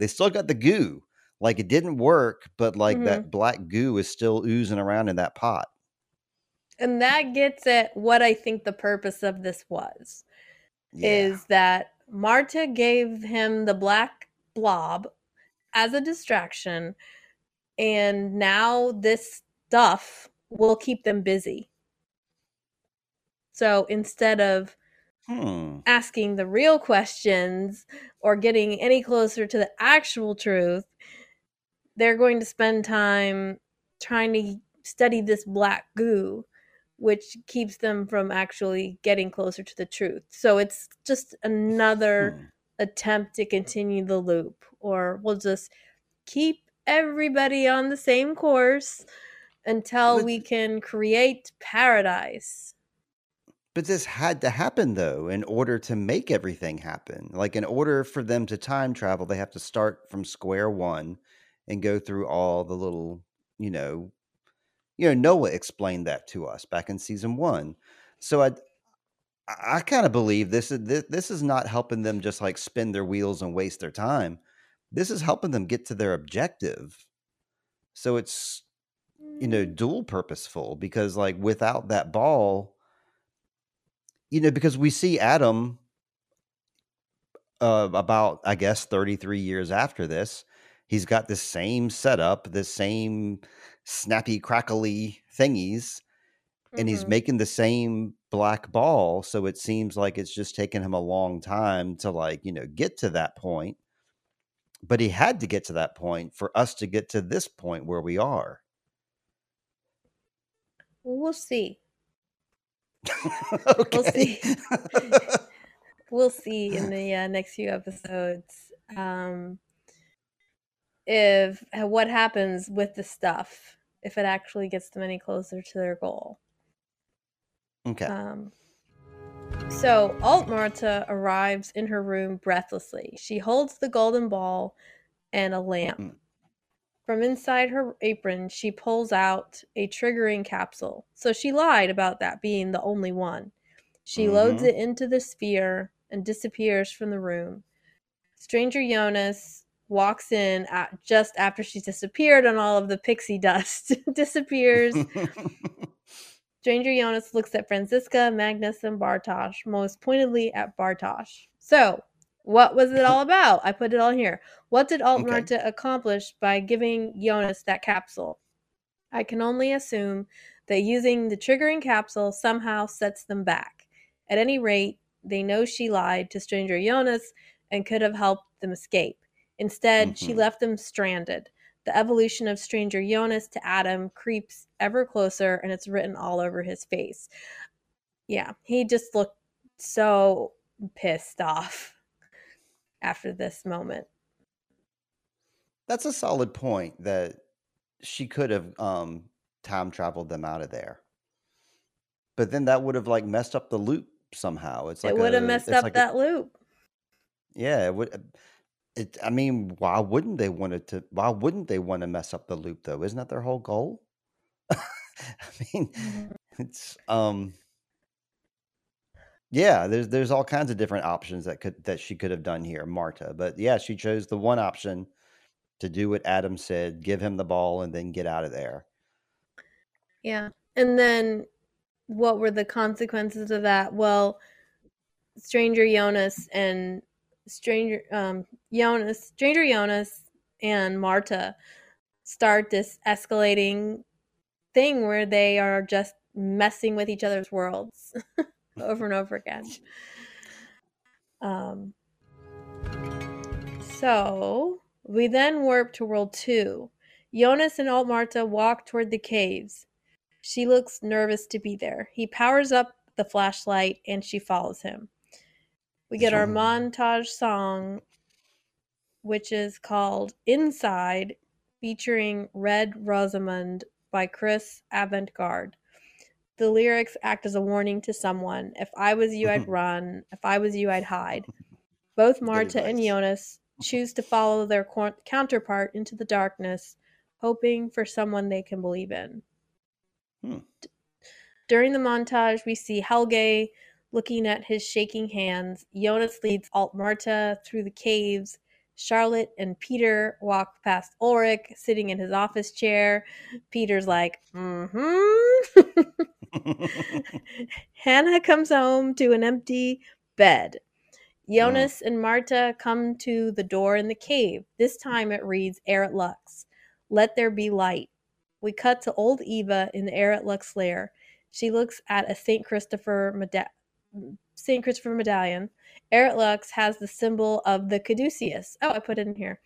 They still got the goo. Like it didn't work, but like Mhm. that black goo is still oozing around in that pot. And that gets at what I think the purpose of this was. Yeah. is that Marta gave him the black blob as a distraction, and now this stuff will keep them busy. So instead of Hmm. asking the real questions or getting any closer to the actual truth, they're going to spend time trying to study this black goo, which keeps them from actually getting closer to the truth. So it's just another Hmm. attempt to continue the loop, or we'll just keep everybody on the same course until But- we can create paradise. But this had to happen though in order to make everything happen. Like in order for them to time travel, they have to start from square one and go through all the little, you know, you know, Noah explained that to us back in season one. So I I, kind of believe this is this, this is not helping them just like spin their wheels and waste their time. This is helping them get to their objective. So it's you know Mm, dual purposeful because like without that ball, you know because we see Adam uh, about I guess 33 years after this, he's got the same setup, the same snappy crackly thingies and he's mhm. making the same black ball so it seems like it's just taken him a long time to like you know get to that point but he had to get to that point for us to get to this point where we are We'll see. okay We'll see. <laughs> <laughs> We'll see in <laughs> the uh, next few episodes um, if what happens with the stuff if it actually gets them any closer to their goal. okay Um, so Alt Marta arrives in her room breathlessly. She holds the golden ball and a lamp. Mm. From inside her apron, she pulls out a triggering capsule. So she lied about that being the only one. She loads Mhm. it into the sphere and disappears from the room. Stranger Jonas walks in at, just after she's disappeared and all of the pixie dust <laughs> disappears. <laughs> Stranger Jonas looks at Franziska, Magnus, and Bartosz, most pointedly at Bartosz. So, what was it all <laughs> about? I put it all here. What did Alt Okay. Accomplish by giving Jonas that capsule? I can only assume that using the triggering capsule somehow sets them back. At any rate, they know she lied to Stranger Jonas and could have helped them escape. Instead, she Mhm. left them stranded. The evolution of Stranger Jonas to Adam creeps ever closer, and it's written all over his face. Yeah, he just looked so pissed off after this moment. that's a solid point that she could have um time traveled them out of there but then that would have like messed up the loop somehow it's like it would have messed up like a- that loop. Yeah, it would. It. I mean, why wouldn't they want it to? Why wouldn't they want to mess up the loop though? Isn't that their whole goal? <laughs> I mean, Mhm. it's um. Yeah, there's there's all kinds of different options that could that she could have done here, Marta. But yeah, she chose the one option to do what Adam said, give him the ball, and then get out of there. Yeah. And then what were the consequences of that? Well, Stranger Jonas and Stranger um Jonas, Stranger Jonas and Marta start this escalating thing where they are just messing with each other's worlds <laughs> over and over again. Um so we then warp to world two. Jonas and Alt Marta walk toward the caves. She looks nervous to be there. He powers up the flashlight and she follows him. We get our montage song, which is called Inside, featuring Red Rosamond by Chris Avantgarde. The lyrics act as a warning to someone. If I was you, I'd <laughs> run. If I was you, I'd hide. Both Marta and. Jonas choose to follow their counterpart into the darkness, hoping for someone they can believe in. Hmm. During the montage, we see Helge looking at his shaking hands. Jonas leads Alt Marta through the caves. Charlotte and Peter walk past Ulrich sitting in his office chair. Peter's like, mm hmm. <laughs> Hannah comes home to an empty bed. Jonas and Marta come to the door in the cave. This time it reads Erit Lux. Let there be light. We cut to old Eva in the Erit Lux lair. She looks at a St. Christopher meda- St. Christopher medallion. Erit Lux has the symbol of the caduceus. Oh, I put it in here.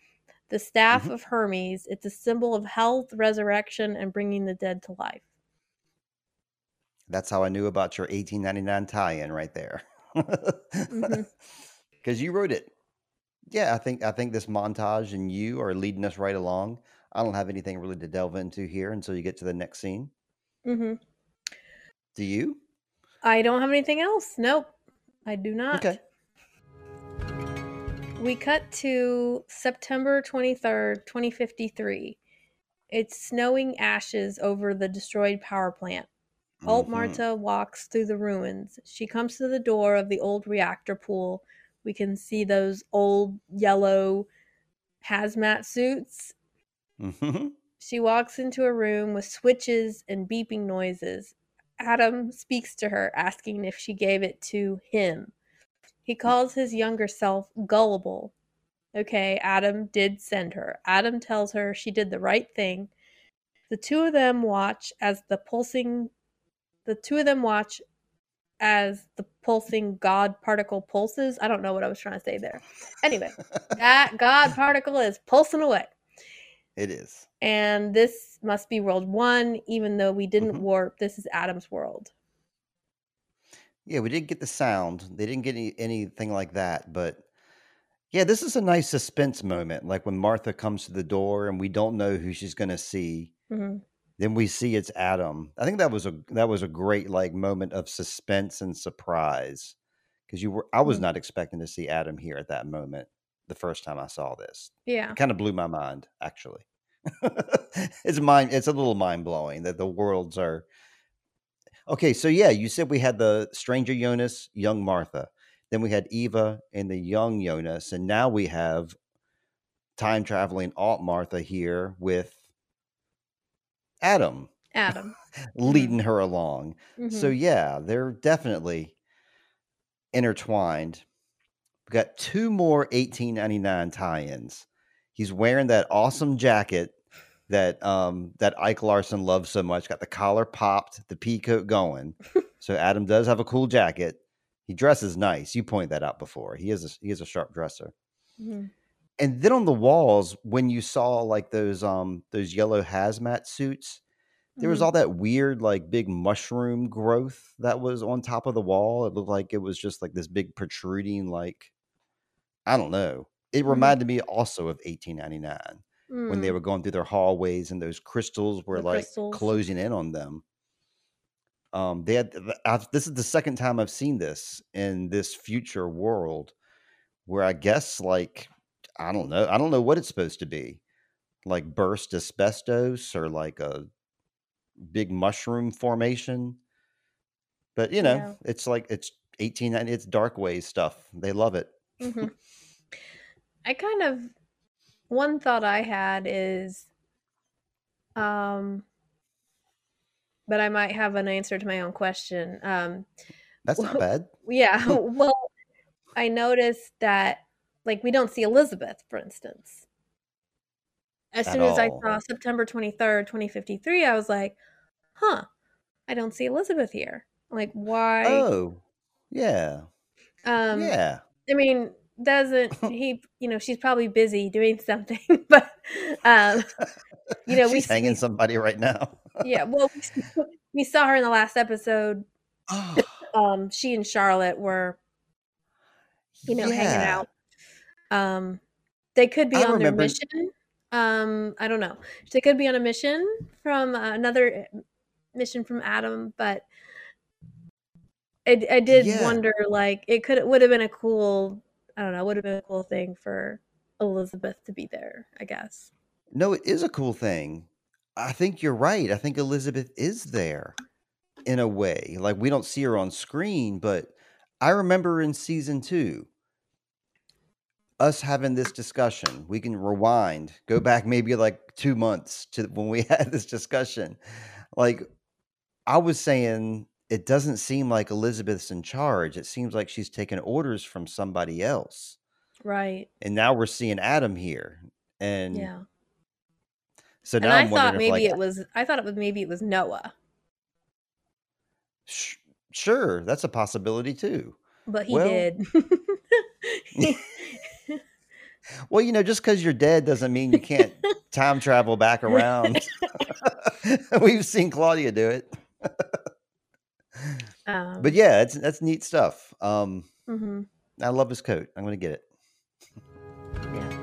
The staff Mhm. of Hermes. It's a symbol of health, resurrection, and bringing the dead to life. That's how I knew about your 1899 tie-in right there. <laughs> Mhm. Because you wrote it. Yeah, I think I think this montage and you are leading us right along. I don't have anything really to delve into here until you get to the next scene. hmm Do you? I don't have anything else. Nope, I do not. Okay. We cut to September 23rd, 2053. It's snowing ashes over the destroyed power plant. Alt Mhm. Marta walks through the ruins. She comes to the door of the old reactor pool. We can see those old yellow hazmat suits. Mhm. She walks into a room with switches and beeping noises. Adam speaks to her, asking if she gave it to him. He calls his younger self gullible. Okay, Adam did send her. Adam tells her she did the right thing. The two of them watch as the pulsing the two of them watch as the pulsing god particle pulses. I don't know what I was trying to say there. Anyway, <laughs> that god particle is pulsing away. It is. And this must be world one, even though we didn't Mhm. warp. This is Adam's world. Yeah, we didn't get the sound. They didn't get any, anything like that. But yeah, this is a nice suspense moment. Like when Martha comes to the door and we don't know who she's going to see. hmm Then we see it's Adam. I think that was a that was a great like moment of suspense and surprise because you were I was Mhm. not expecting to see Adam here at that moment the first time I saw this. Yeah. It kind of blew my mind actually. <laughs> it's mind it's a little mind blowing that the worlds are Okay, so yeah, you said we had the stranger Jonas, young Martha. Then we had Eva and the young Jonas, and now we have time traveling Alt Martha here with Adam Adam. <laughs> leading her along. So Mhm. yeah, they're definitely intertwined. We got two more 1899 tie-ins. He's wearing that awesome jacket that um that Eyk Larsen loves so much. Got the collar popped, the pea coat going. <laughs> so Adam does have a cool jacket. He dresses nice. You pointed that out before. He is a, he is a sharp dresser. Mhm. And then on the walls, when you saw like those um those yellow hazmat suits, there was Mhm. all that weird like big mushroom growth that was on top of the wall. It looked like it was just like this big protruding like I don't know. It Mhm. reminded me also of 1899 when they Mm. were going through their hallways and those crystals were The like crystals. closing in on them. Um, they had I've, this is the second time I've seen this in this future world where I guess like I don't know, I don't know what it's supposed to be, like burst asbestos or like a big mushroom formation. But you know, Yeah. it's like it's 1890, it's dark ways stuff. They love it. Mhm. I kind of one thought I had is um but I might have an answer to my own question. Um That's not bad. <laughs> yeah, <laughs> <laughs> well, I noticed that like we don't see Elizabeth, for instance. As At soon as I saw September 23rd, 2053, I was like, "Huh, I don't see Elizabeth here." Like, why? Oh, yeah. Um, Yeah. I mean, doesn't he? You know, she's probably busy doing something, <laughs> but um, you know, we She's hanging we somebody right now. yeah. Well, we, saw her in the last episode. Oh, Um, she and Charlotte were, you know, hanging out. Um, they could be I on their mission. Um, I don't know. They could be on a mission from uh, another mission from Adam, but I, I did Yeah. wonder, like, it could would have been a cool. I don't know. Would have been a cool thing for Elizabeth to be there. I guess. No, it is a cool thing. I think you're right. I think Elizabeth is there in a way. Like we don't see her on screen, but I remember in season two us having this discussion. We can rewind, go back maybe like two months to when we <laughs> had this discussion. Like I was saying, it doesn't seem like Elizabeth's in charge. It seems like she's taking orders from somebody else. Right. And now we're seeing Adam here. And Yeah. so And now I I'm thought maybe like it was. I thought it was maybe it was Noah, Sh- sure, that's a possibility too. but he Well, did. <laughs> <laughs> Well, you know, just because you're dead doesn't mean you can't time travel back <laughs> around. We've seen Claudia do it, but um. yeah, it's that's neat stuff. Um, mhm. I love his coat. I'm gonna get it. Yeah.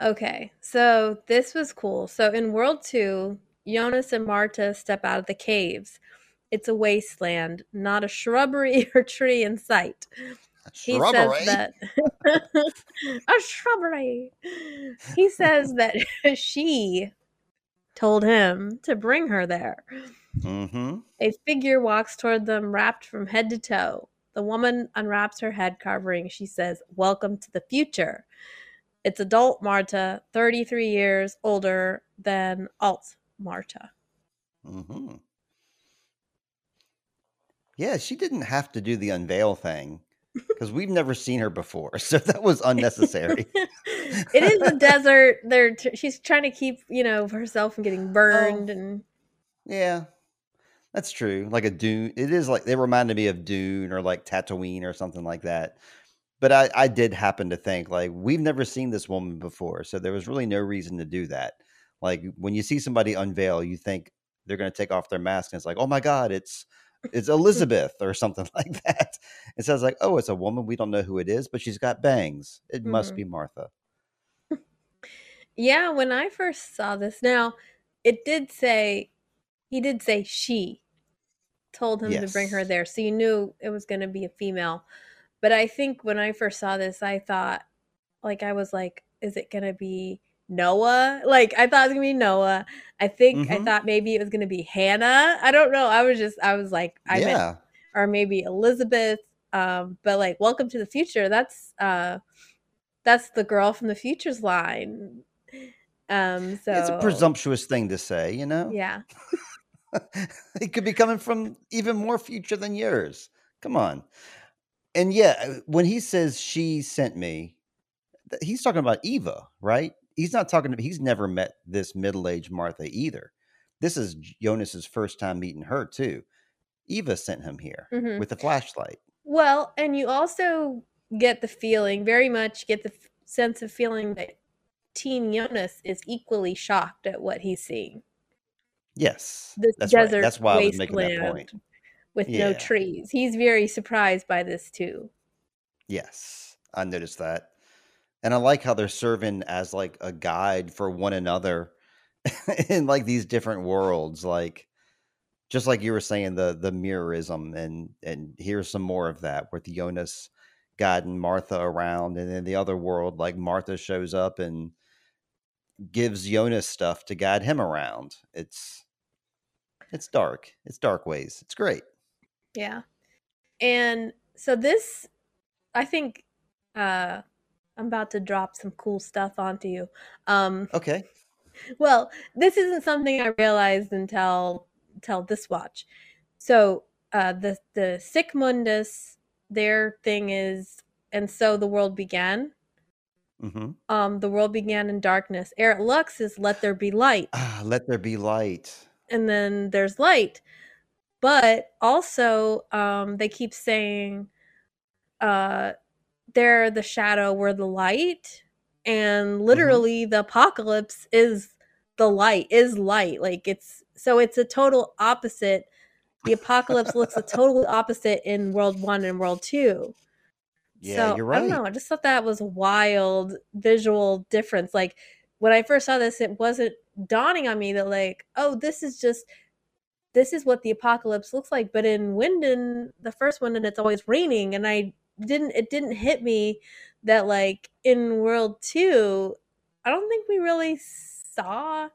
Okay, so this was cool. So in World 2, Jonas and Marta step out of the caves. It's a wasteland, not a shrubbery <laughs> or tree in sight. He says that <laughs> a shrubbery. He says that <laughs> she told him to bring her there. Mm-hmm. A figure walks toward them, wrapped from head to toe. The woman unwraps her head covering. She says, Welcome to the future. It's adult Marta, 33 years older than alt Marta. Mm-hmm. Yeah, she didn't have to do the unveil thing <laughs> because we've never seen her before, <laughs> so that was unnecessary. <laughs> it is a desert. They're t- she's trying to keep you know herself from getting burned, Oh. and yeah, that's true. Like a Dune, it is like they reminded me of Dune or like Tatooine or something like that. But I, I did happen to think like we've never seen this woman before, so there was really no reason to do that. Like when you see somebody unveil, you think they're going to take off their mask, and it's like, oh my god, it's it's <laughs> Elizabeth or something <laughs> like that. It says like, oh, it's a woman. We don't know who it is, but she's got bangs. It must Mhm. be Martha. <laughs> yeah. When I first saw this, now it did say he did say she told him to bring her there, so you knew it was going to be a female. But I think when I first saw this, I thought like I was like, is it going to be Noah? Like I thought it was going to be Noah. I think I Mhm. thought maybe it was going to be Hannah. I don't know. I was just I was like I meant or maybe Elizabeth. Um, but like Welcome to the Future, that's uh that's the girl from the Future's line. Um so it's a presumptuous thing to say, you know. Yeah. <laughs> <laughs> it could be coming from even more future than yours. Come on. And yeah, uh, when he says she sent me, he's talking about Eva, right? He's not talking to he's never met this middle-aged Martha either. This is Jonas's first time meeting her too. Eva sent him here Mhm. with a flashlight. Well, and you also get the feeling, very much get the f- sense of feeling that Teen Jonas is equally shocked at what he's seeing. Yes. This that's right. desert That's why I was making that point. with no trees. He's very surprised by this too. Yes, I noticed that. And I like how they're serving as like a guide for one another <laughs> in like these different worlds. Like just like you were saying, the the mirrorism and and here's some more of that with Jonas guiding Martha around and then the other world, like Martha shows up and gives Jonas stuff to guide him around. It's it's dark. It's dark ways. It's great. Yeah. And so this I think uh I'm about to drop some cool stuff onto you. Um Okay. <laughs> well, this isn't something I realized until until this watch. So uh the the Sic Mundus, their thing is and so the world began. hmm Um the world began in darkness. Erit Lux is let there be light. Ah, let there be light. And then there's light. But also um they keep saying uh they're the shadow we're the light. And literally the apocalypse is the light is light. Like it's so it's a total opposite. The apocalypse looks a <laughs> total opposite in world one and world two. Yeah, so you're i don't right. know i just thought that was a wild visual difference. Like when i first saw this it wasn't dawning on me that like oh this is just this is what the apocalypse looks like but in Winden, the first one and it's always raining and i didn't it didn't hit me that like in world 2 i don't think we really saw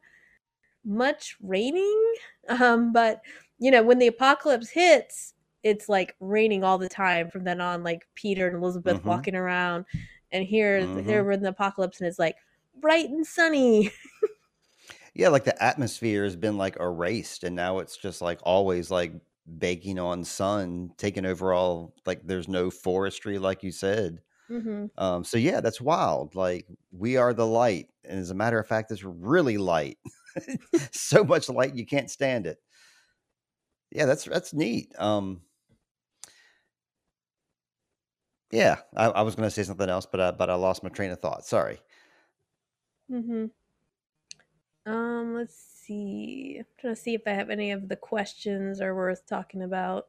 much raining um but you know when the apocalypse hits it's like raining all the time from then on like peter and elizabeth Mhm. walking around and here Mhm. here we're in the apocalypse and it's like bright and sunny <laughs> Yeah, like the atmosphere has been like erased and now it's just like always like baking on sun, taking over all like there's no forestry like you said. hmm Um so yeah, that's wild. Like we are the light. And as a matter of fact, it's really light. <laughs> <laughs> so much light you can't stand it. Yeah, that's that's neat. Um yeah, I, I was gonna say something else, but I but I lost my train of thought. Sorry. hmm Um, let's see. I'm trying to see if I have any of the questions are worth talking about.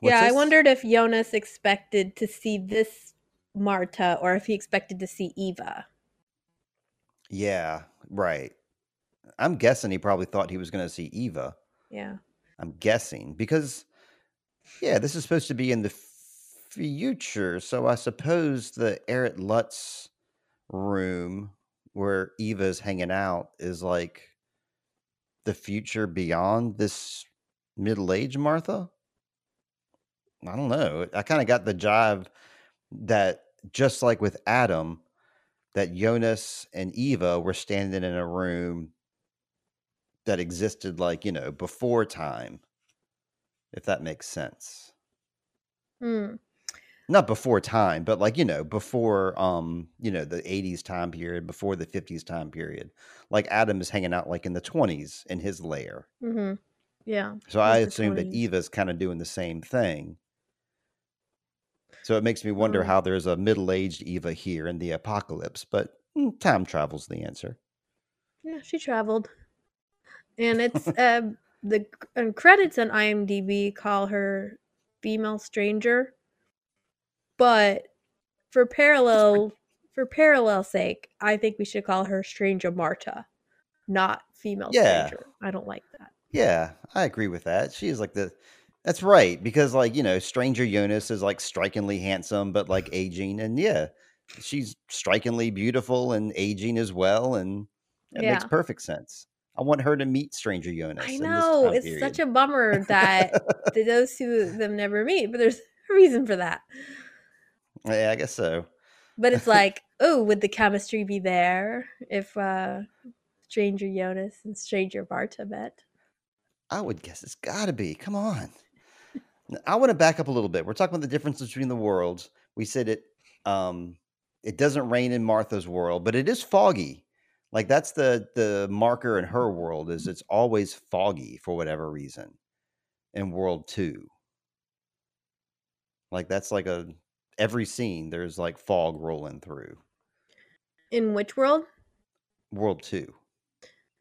What's yeah, I wondered if Jonas expected to see this Marta or if he expected to see Eva. Yeah, right. I'm guessing he probably thought he was going to see Eva. Yeah. I'm guessing because, yeah, this is supposed to be in the future. So I suppose the Erit Lux room where Eva's hanging out is like the future beyond this middle age Martha? I don't know. I kind of got the jive that just like with Adam, that Jonas and Eva were standing in a room that existed like, you know, before time, if that makes sense. Hmm. Not before time, but like, you know, before um, you know, the 80s time period, before the 50s time period. Like Adam is hanging out like in the 20s in his lair. Mm-hmm. Yeah. So I assume that 20s. Eva's kind of doing the same thing. So it makes me wonder Hmm. how there's a middle-aged Eva here in the apocalypse, but mm, time travel's the answer. Yeah, she traveled. And it's uh, the and credits on IMDb call her female stranger, but for parallel for parallel sake, I think we should call her Stranger Marta, not female Yeah. stranger. I don't like that. Yeah, I agree with that. She is like the That's right because like, you know, Stranger Jonas is like strikingly handsome but like aging and yeah, she's strikingly beautiful and aging as well and it makes perfect sense. I want her to meet Stranger Jonas. I in this know it's such a bummer that <laughs> those two of them never meet, but there's <laughs> a reason for that. Yeah, I guess so. But it's <laughs> like, oh, would the chemistry be there if uh Stranger Jonas and Stranger Marta met? I would guess it's got to be. Come on. I want to back up a little bit. We're talking about the difference between the worlds. We said it um it doesn't rain in Martha's world, but it is foggy. Like that's the the marker in her world is it's always foggy for whatever reason in world 2. Like that's like a every scene there's like fog rolling through. In which world? World 2.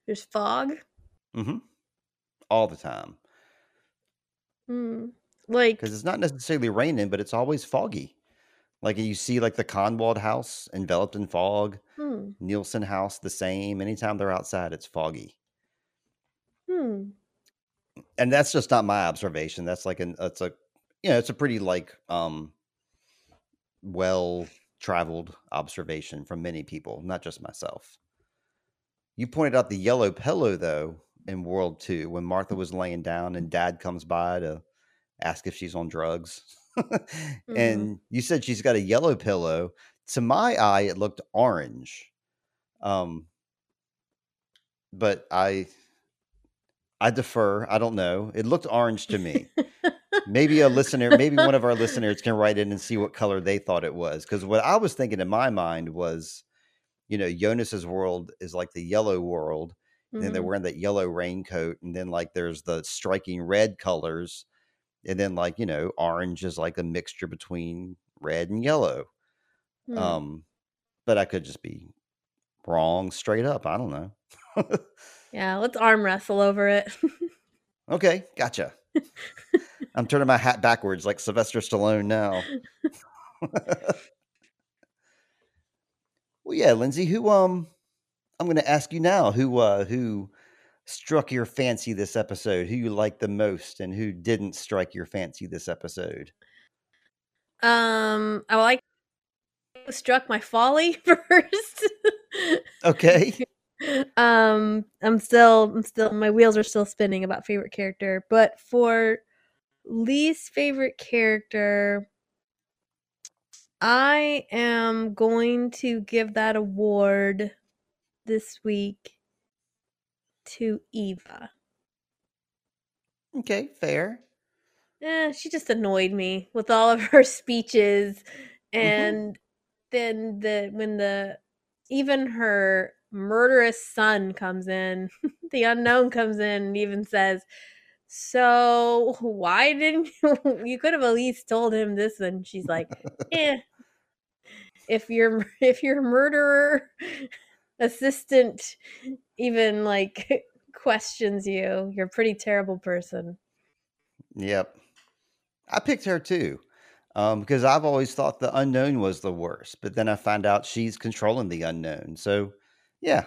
There's fog. Mm Mhm. All the time. Hmm. Like, Cuz it's not necessarily raining, but it's always foggy. Like you see like the Kahnwald house enveloped in fog. hmm, Nielsen House the same. Anytime they're outside, it's foggy, hmm. and that's just not my observation. That's like an it's a you know it's a pretty like um well traveled observation from many people, not just myself. You pointed out the yellow pillow though in World Two when Martha was laying down and Dad comes by to ask if she's on drugs, <laughs> Mhm. and you said she's got a yellow pillow. To my eye, it looked orange. Um, but I I defer. I don't know. It looked orange to me. <laughs> maybe a listener, maybe one of our listeners can write in and see what color they thought it was. Because what I was thinking in my mind was, you know, Jonas's world is like the yellow world, and then they're wearing that yellow raincoat, and then like there's the striking red colors, and then like you know, orange is like a mixture between red and yellow. Hmm. Um, but I could just be wrong straight up. I don't know. <laughs> yeah, let's arm wrestle over it. <laughs> Okay, gotcha. I'm turning my hat backwards like Sylvester Stallone now. <laughs> well, yeah, Lindsey, who um I'm going to ask you now who uh who struck your fancy this episode, who you liked the most and who didn't strike your fancy this episode. um, I like struck my folly <laughs> first. Okay. <laughs> um i'm still i'm still my wheels are still spinning about favorite character but for least favorite character i am going to give that award this week to eva Okay, fair. eh, she just annoyed me with all of her speeches and then the when the even her murderous son comes in <laughs> the unknown comes in and even says so why didn't <laughs> you you could have at least told him this and she's like <laughs> eh if your if your murderer assistant even like questions you you're a pretty terrible person Yep. I picked her too. Um, because I've always thought the unknown was the worst, but then I find out she's controlling the unknown. So, yeah,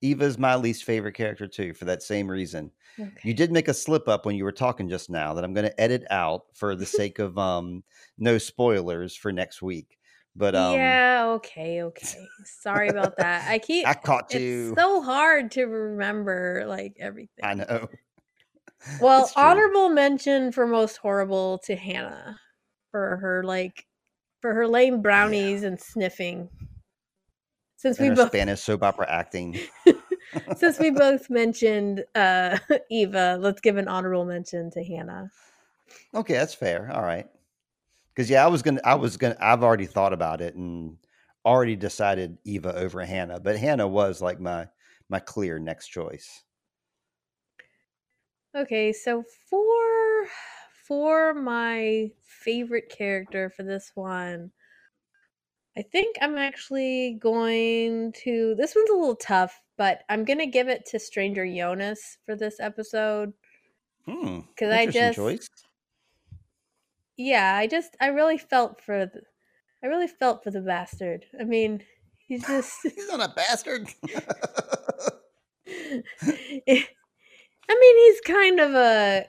Eva's my least favorite character too, for that same reason. okay. You did make a slip up when you were talking just now that I'm going to edit out for the sake of um no spoilers for next week. But um, yeah, okay, okay. Sorry about that. I <laughs> keep I caught it's you. so hard to remember like everything. I know. <laughs> Well, honorable mention for most horrible to Hannah for her like for her lame brownies and sniffing. Since we both Spanish soap opera acting. <laughs> since we both mentioned uh <laughs> Eva, let's give an honorable mention to Hannah. Okay, that's fair. All right. Because yeah, I was gonna, I was gonna, I've already thought about it and already decided Eva over Hannah, but Hannah was like my my clear next choice. Okay, so for for my favorite character for this one, I think I'm actually going to this one's a little tough, but I'm gonna give it to Stranger Jonas for this episode. Hmm. 'Cause I just- choice. Yeah, I just I really felt for the I really felt for the bastard. I mean, he's just <laughs> He's not a bastard. <laughs> <laughs> I mean, he's kind of a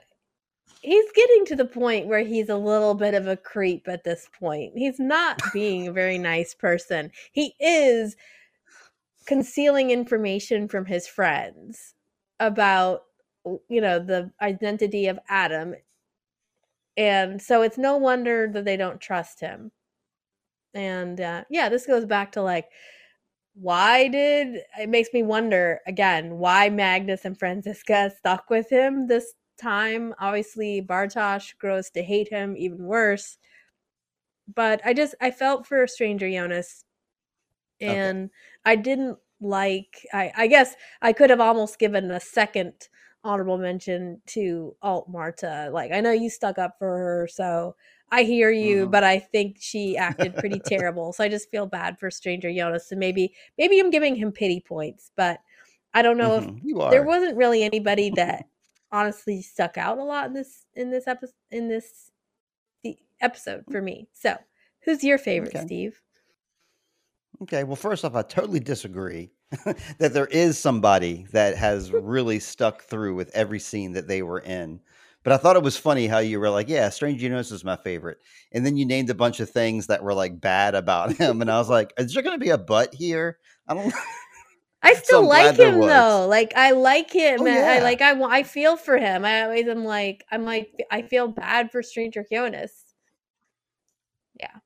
he's getting to the point where he's a little bit of a creep at this point. He's not <laughs> being a very nice person. He is concealing information from his friends about you know the identity of Adam. And so it's no wonder that they don't trust him. And uh, yeah, this goes back to like why did it makes me wonder again why Magnus and Franziska stuck with him this time. Obviously, Bartosz grows to hate him even worse. But I just I felt for Stranger Jonas, Okay. and I didn't like. I I guess I could have almost given a second honorable mention to Alt Marta. Like I know you stuck up for her, so I hear you, Mhm. but I think she acted pretty <laughs> terrible. So I just feel bad for Stranger Jonas, and maybe maybe I'm giving him pity points, but I don't know if Mhm, you are. there wasn't really anybody that honestly stuck out a lot in this in this episode in this the episode mm. for me. So, who's your favorite, Okay. Steve? Okay, well, first off, I totally disagree <laughs> that there is somebody that has <laughs> really stuck through with every scene that they were in. But I thought it was funny how you were like, "Yeah, Strange Jonas is my favorite," and then you named a bunch of things that were like bad about <laughs> him, and I was like, "Is there going to be a but here?" I don't. I still I'm like him though. Like I like him. Oh, and I like I I feel for him. I always am like I'm like I feel bad for Stranger Jonas. Yeah.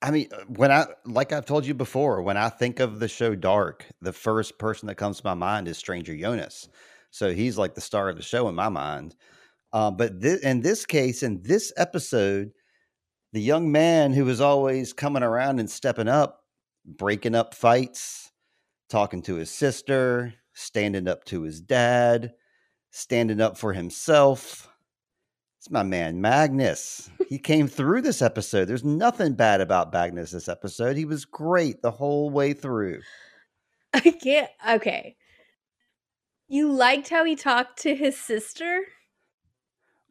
I mean, uh, when I like I've told you before, when I think of the show Dark, the first person that comes to my mind is Stranger Jonas. So he's like the star of the show in my mind. Uh, but thi- in this case, in this episode, the young man who was always coming around and stepping up, breaking up fights, talking to his sister, standing up to his dad, standing up for himself. It's my man Magnus. <laughs> He came through this episode. There's nothing bad about Magnus this episode. He was great the whole way through. I can't. Okay. You liked how he talked to his sister?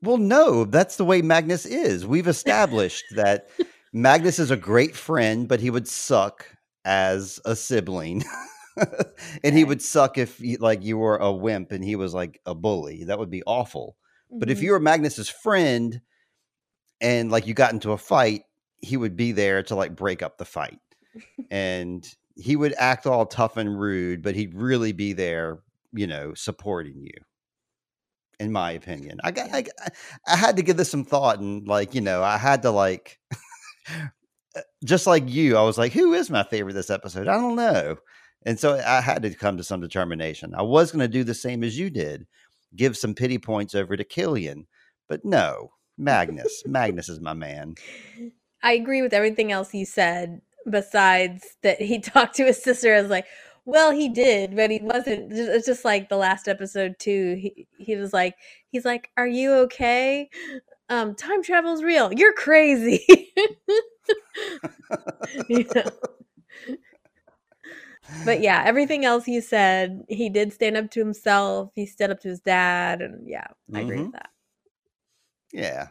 Well, no, that's the way Magnus is. We've <laughs> established that Magnus is a great friend, but he would suck as a sibling. <laughs> <laughs> and he would suck if he, like you were a wimp and he was like a bully. That would be awful. But if Mhm. you were Magnus's friend and like you got into a fight, he would be there to like break up the fight. <laughs> and he would act all tough and rude, but he'd really be there, you know, supporting you. In my opinion, I got, I, I had to give this some thought, and like, you know, I had to like, uh, <laughs> just like you, I was like, who is my favorite this episode? I don't know, and so I had to come to some determination. I was going to do the same as you did, give some pity points over to Kilian, but no, Magnus. <laughs> Magnus is my man. I agree with everything else you said, besides that he <laughs> talked to his sister as like, well, he did, but he wasn't. It's just like the last episode too. He he was like, he's like, "Are you okay? Um, time travel's real. You're crazy." <laughs> You know? But yeah, everything else you said, he did stand up to himself. He stood up to his dad, and yeah, I agree Mhm. with that. Yeah.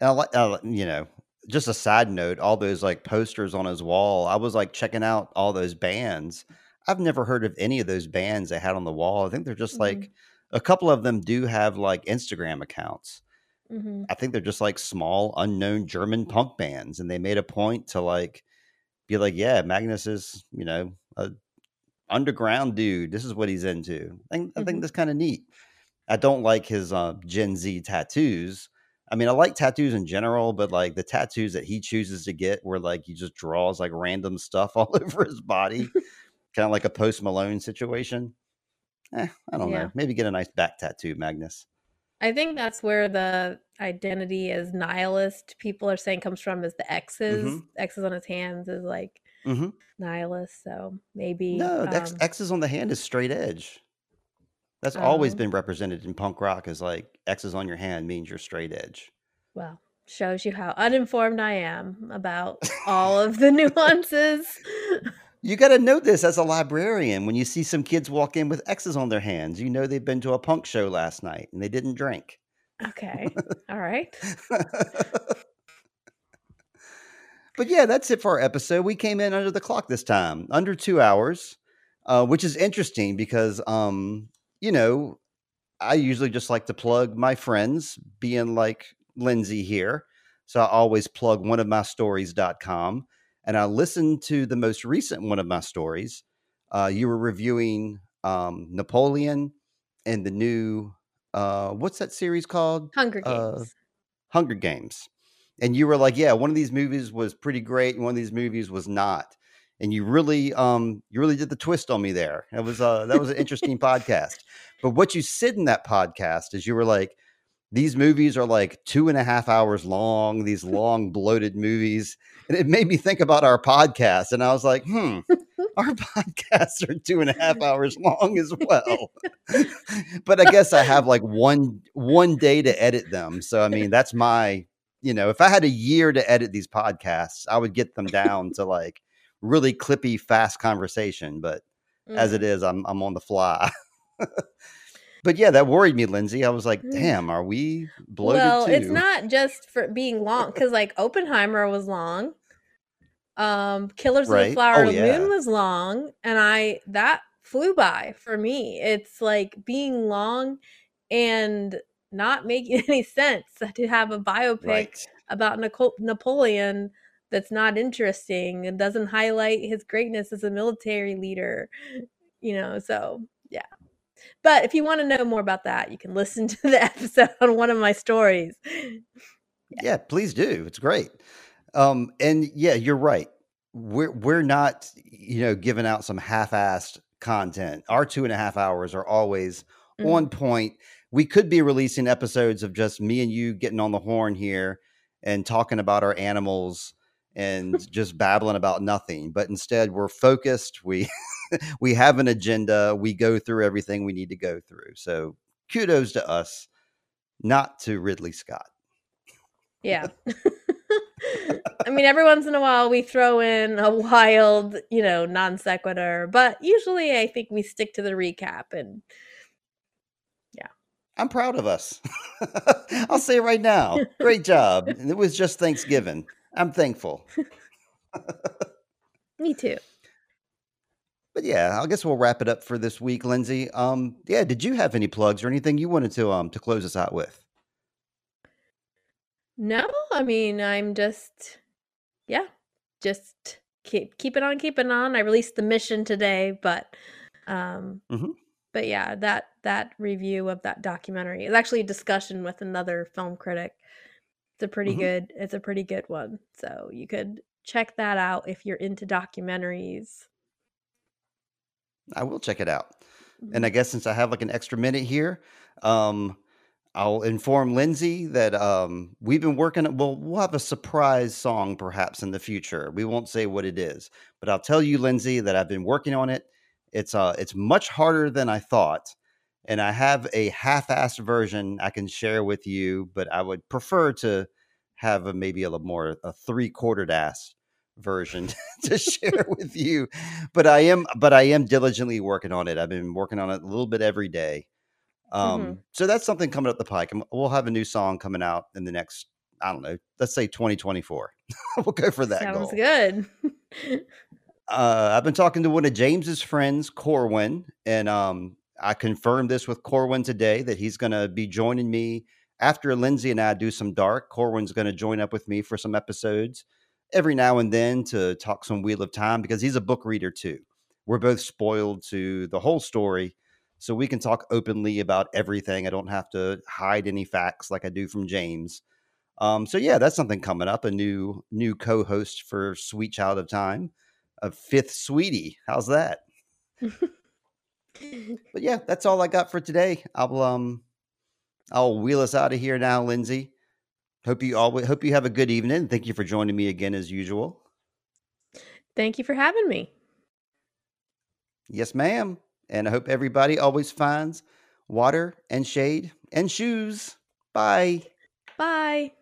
I I you know, just a side note, all those like posters on his wall, I was like checking out all those bands. I've never heard of any of those bands they had on the wall. I think they're just like a couple of them do have like Instagram accounts. hmm I think they're just like small, unknown German punk bands. And they made a point to like be like, yeah, Magnus is, you know, a underground dude. This is what he's into. I think, I think Mhm. that's kind of neat. I don't like his uh, Gen Z tattoos. I mean, I like tattoos in general, but like the tattoos that he chooses to get, where like he just draws like random stuff <laughs> all over his body, <laughs> kind of like a Post Malone situation. Eh, I don't Yeah. know. Maybe get a nice back tattoo, Magnus. I think that's where the identity as nihilist people are saying comes from is the X's. Mhm. X's on his hands is like hmm nihilist. So maybe No, X, um, X's on the hand is straight edge. That's always um, been represented in punk rock as like X's on your hand means you're straight edge. well, shows you how uninformed I am about <laughs> all of the nuances. <laughs> You got to know this as a librarian. When you see some kids walk in with X's on their hands, you know they've been to a punk show last night and they didn't drink. okay. <laughs> All right. But yeah, that's it for our episode. We came in under the clock this time, under two hours, uh, which is interesting because, um, you know, I usually just like to plug my friends, being like Lindsey here. So I always plug one of my stories.com. And I listened to the most recent one of my stories. Uh, you were reviewing um, Napoleon and the new, uh, what's that series called? Hunger Games. Uh, Hunger Games. And you were like, yeah, one of these movies was pretty great, and one of these movies was not. And you really, um, you really did the twist on me there. It was, uh, that was an interesting <laughs> podcast. But what you said in that podcast is you were like, these movies are like two and a half hours long, these <laughs> long, bloated movies. And it made me think about our podcast. And I was like, hmm, <laughs> our podcasts are two and a half hours long as well. but I guess I have like one one day to edit them. So I mean, that's my, you know, if I had a year to edit these podcasts, I would get them down to like really clippy, fast conversation. But as Mm. it is, I'm I'm on the fly. <laughs> but yeah, that worried me, Lindsey. I was like, Mm. damn, are we bloated well, too? it's not just for being long because like Oppenheimer was long. Um, Killers of the Flower Oh, of yeah. Moon was long, and I that flew by for me. It's like being long and not making <laughs> any sense to have a biopic right. about Nico- Napoleon that's not interesting and doesn't highlight his greatness as a military leader. You know, so yeah. But if you want to know more about that, you can listen <laughs> to the episode on one of my stories. Yeah, please do. It's great. Um, and yeah, you're right. We're we're not, you know, giving out some half-assed content. Our two and a half hours are always Mhm. on point. We could be releasing episodes of just me and you getting on the horn here and talking about our animals and <laughs> just babbling about nothing. But instead, we're focused. We <laughs> we have an agenda. We go through everything we need to go through. So kudos to us, not to Ridley Scott. Yeah. <laughs> I mean, every once in a while we throw in a wild, you know, non sequitur, but usually I think we stick to the recap and I'm proud of us. <laughs> I'll say it right now, great job. And it was just Thanksgiving. I'm thankful. <laughs> me too. But yeah, I guess we'll wrap it up for this week, Lindsey. Um, yeah, did you have any plugs or anything you wanted to um to close us out with? No, I mean, I'm just, yeah, just keep keep it on, keeping on. I released the mission today, but, um, Mhm. But yeah, that that review of that documentary is actually a discussion with another film critic. It's a pretty Mhm. good. It's a pretty good one. So you could check that out if you're into documentaries. I will check it out. And I guess since I have like an extra minute here, um, I'll inform Lindsey that um, we've been working. Well, we'll have a surprise song perhaps in the future. We won't say what it is, but I'll tell you, Lindsey, that I've been working on it. It's uh, it's much harder than I thought, and I have a half-assed version I can share with you. But I would prefer to have a maybe a little more a three-quartered ass version <laughs> to share <laughs> with you but i am but i am diligently working on it i've been working on it a little bit every day um Mhm. so that's something coming up the pike we'll have a new song coming out in the next i don't know let's say 2024 <laughs> we'll go for that Sounds goal good. Uh i've been talking to one of james's friends corwin and um i confirmed this with corwin today that he's going to be joining me after lindsey and i do some dark corwin's going to join up with me for some episodes every now and then to talk some Wheel of Time because he's a book reader too. We're both spoiled to the whole story, so we can talk openly about everything. I don't have to hide any facts like I do from James. Um, so yeah, that's something coming up. A new new co-host for Sweet Child of Time, a fifth sweetie. How's that? <laughs> but yeah, that's all I got for today. I'll um I'll wheel us out of here now, Lindsey. Hope you all hope you have a good evening. Thank you for joining me again as usual. Thank you for having me. Yes, ma'am. And I hope everybody always finds water and shade and shoes. Bye. Bye.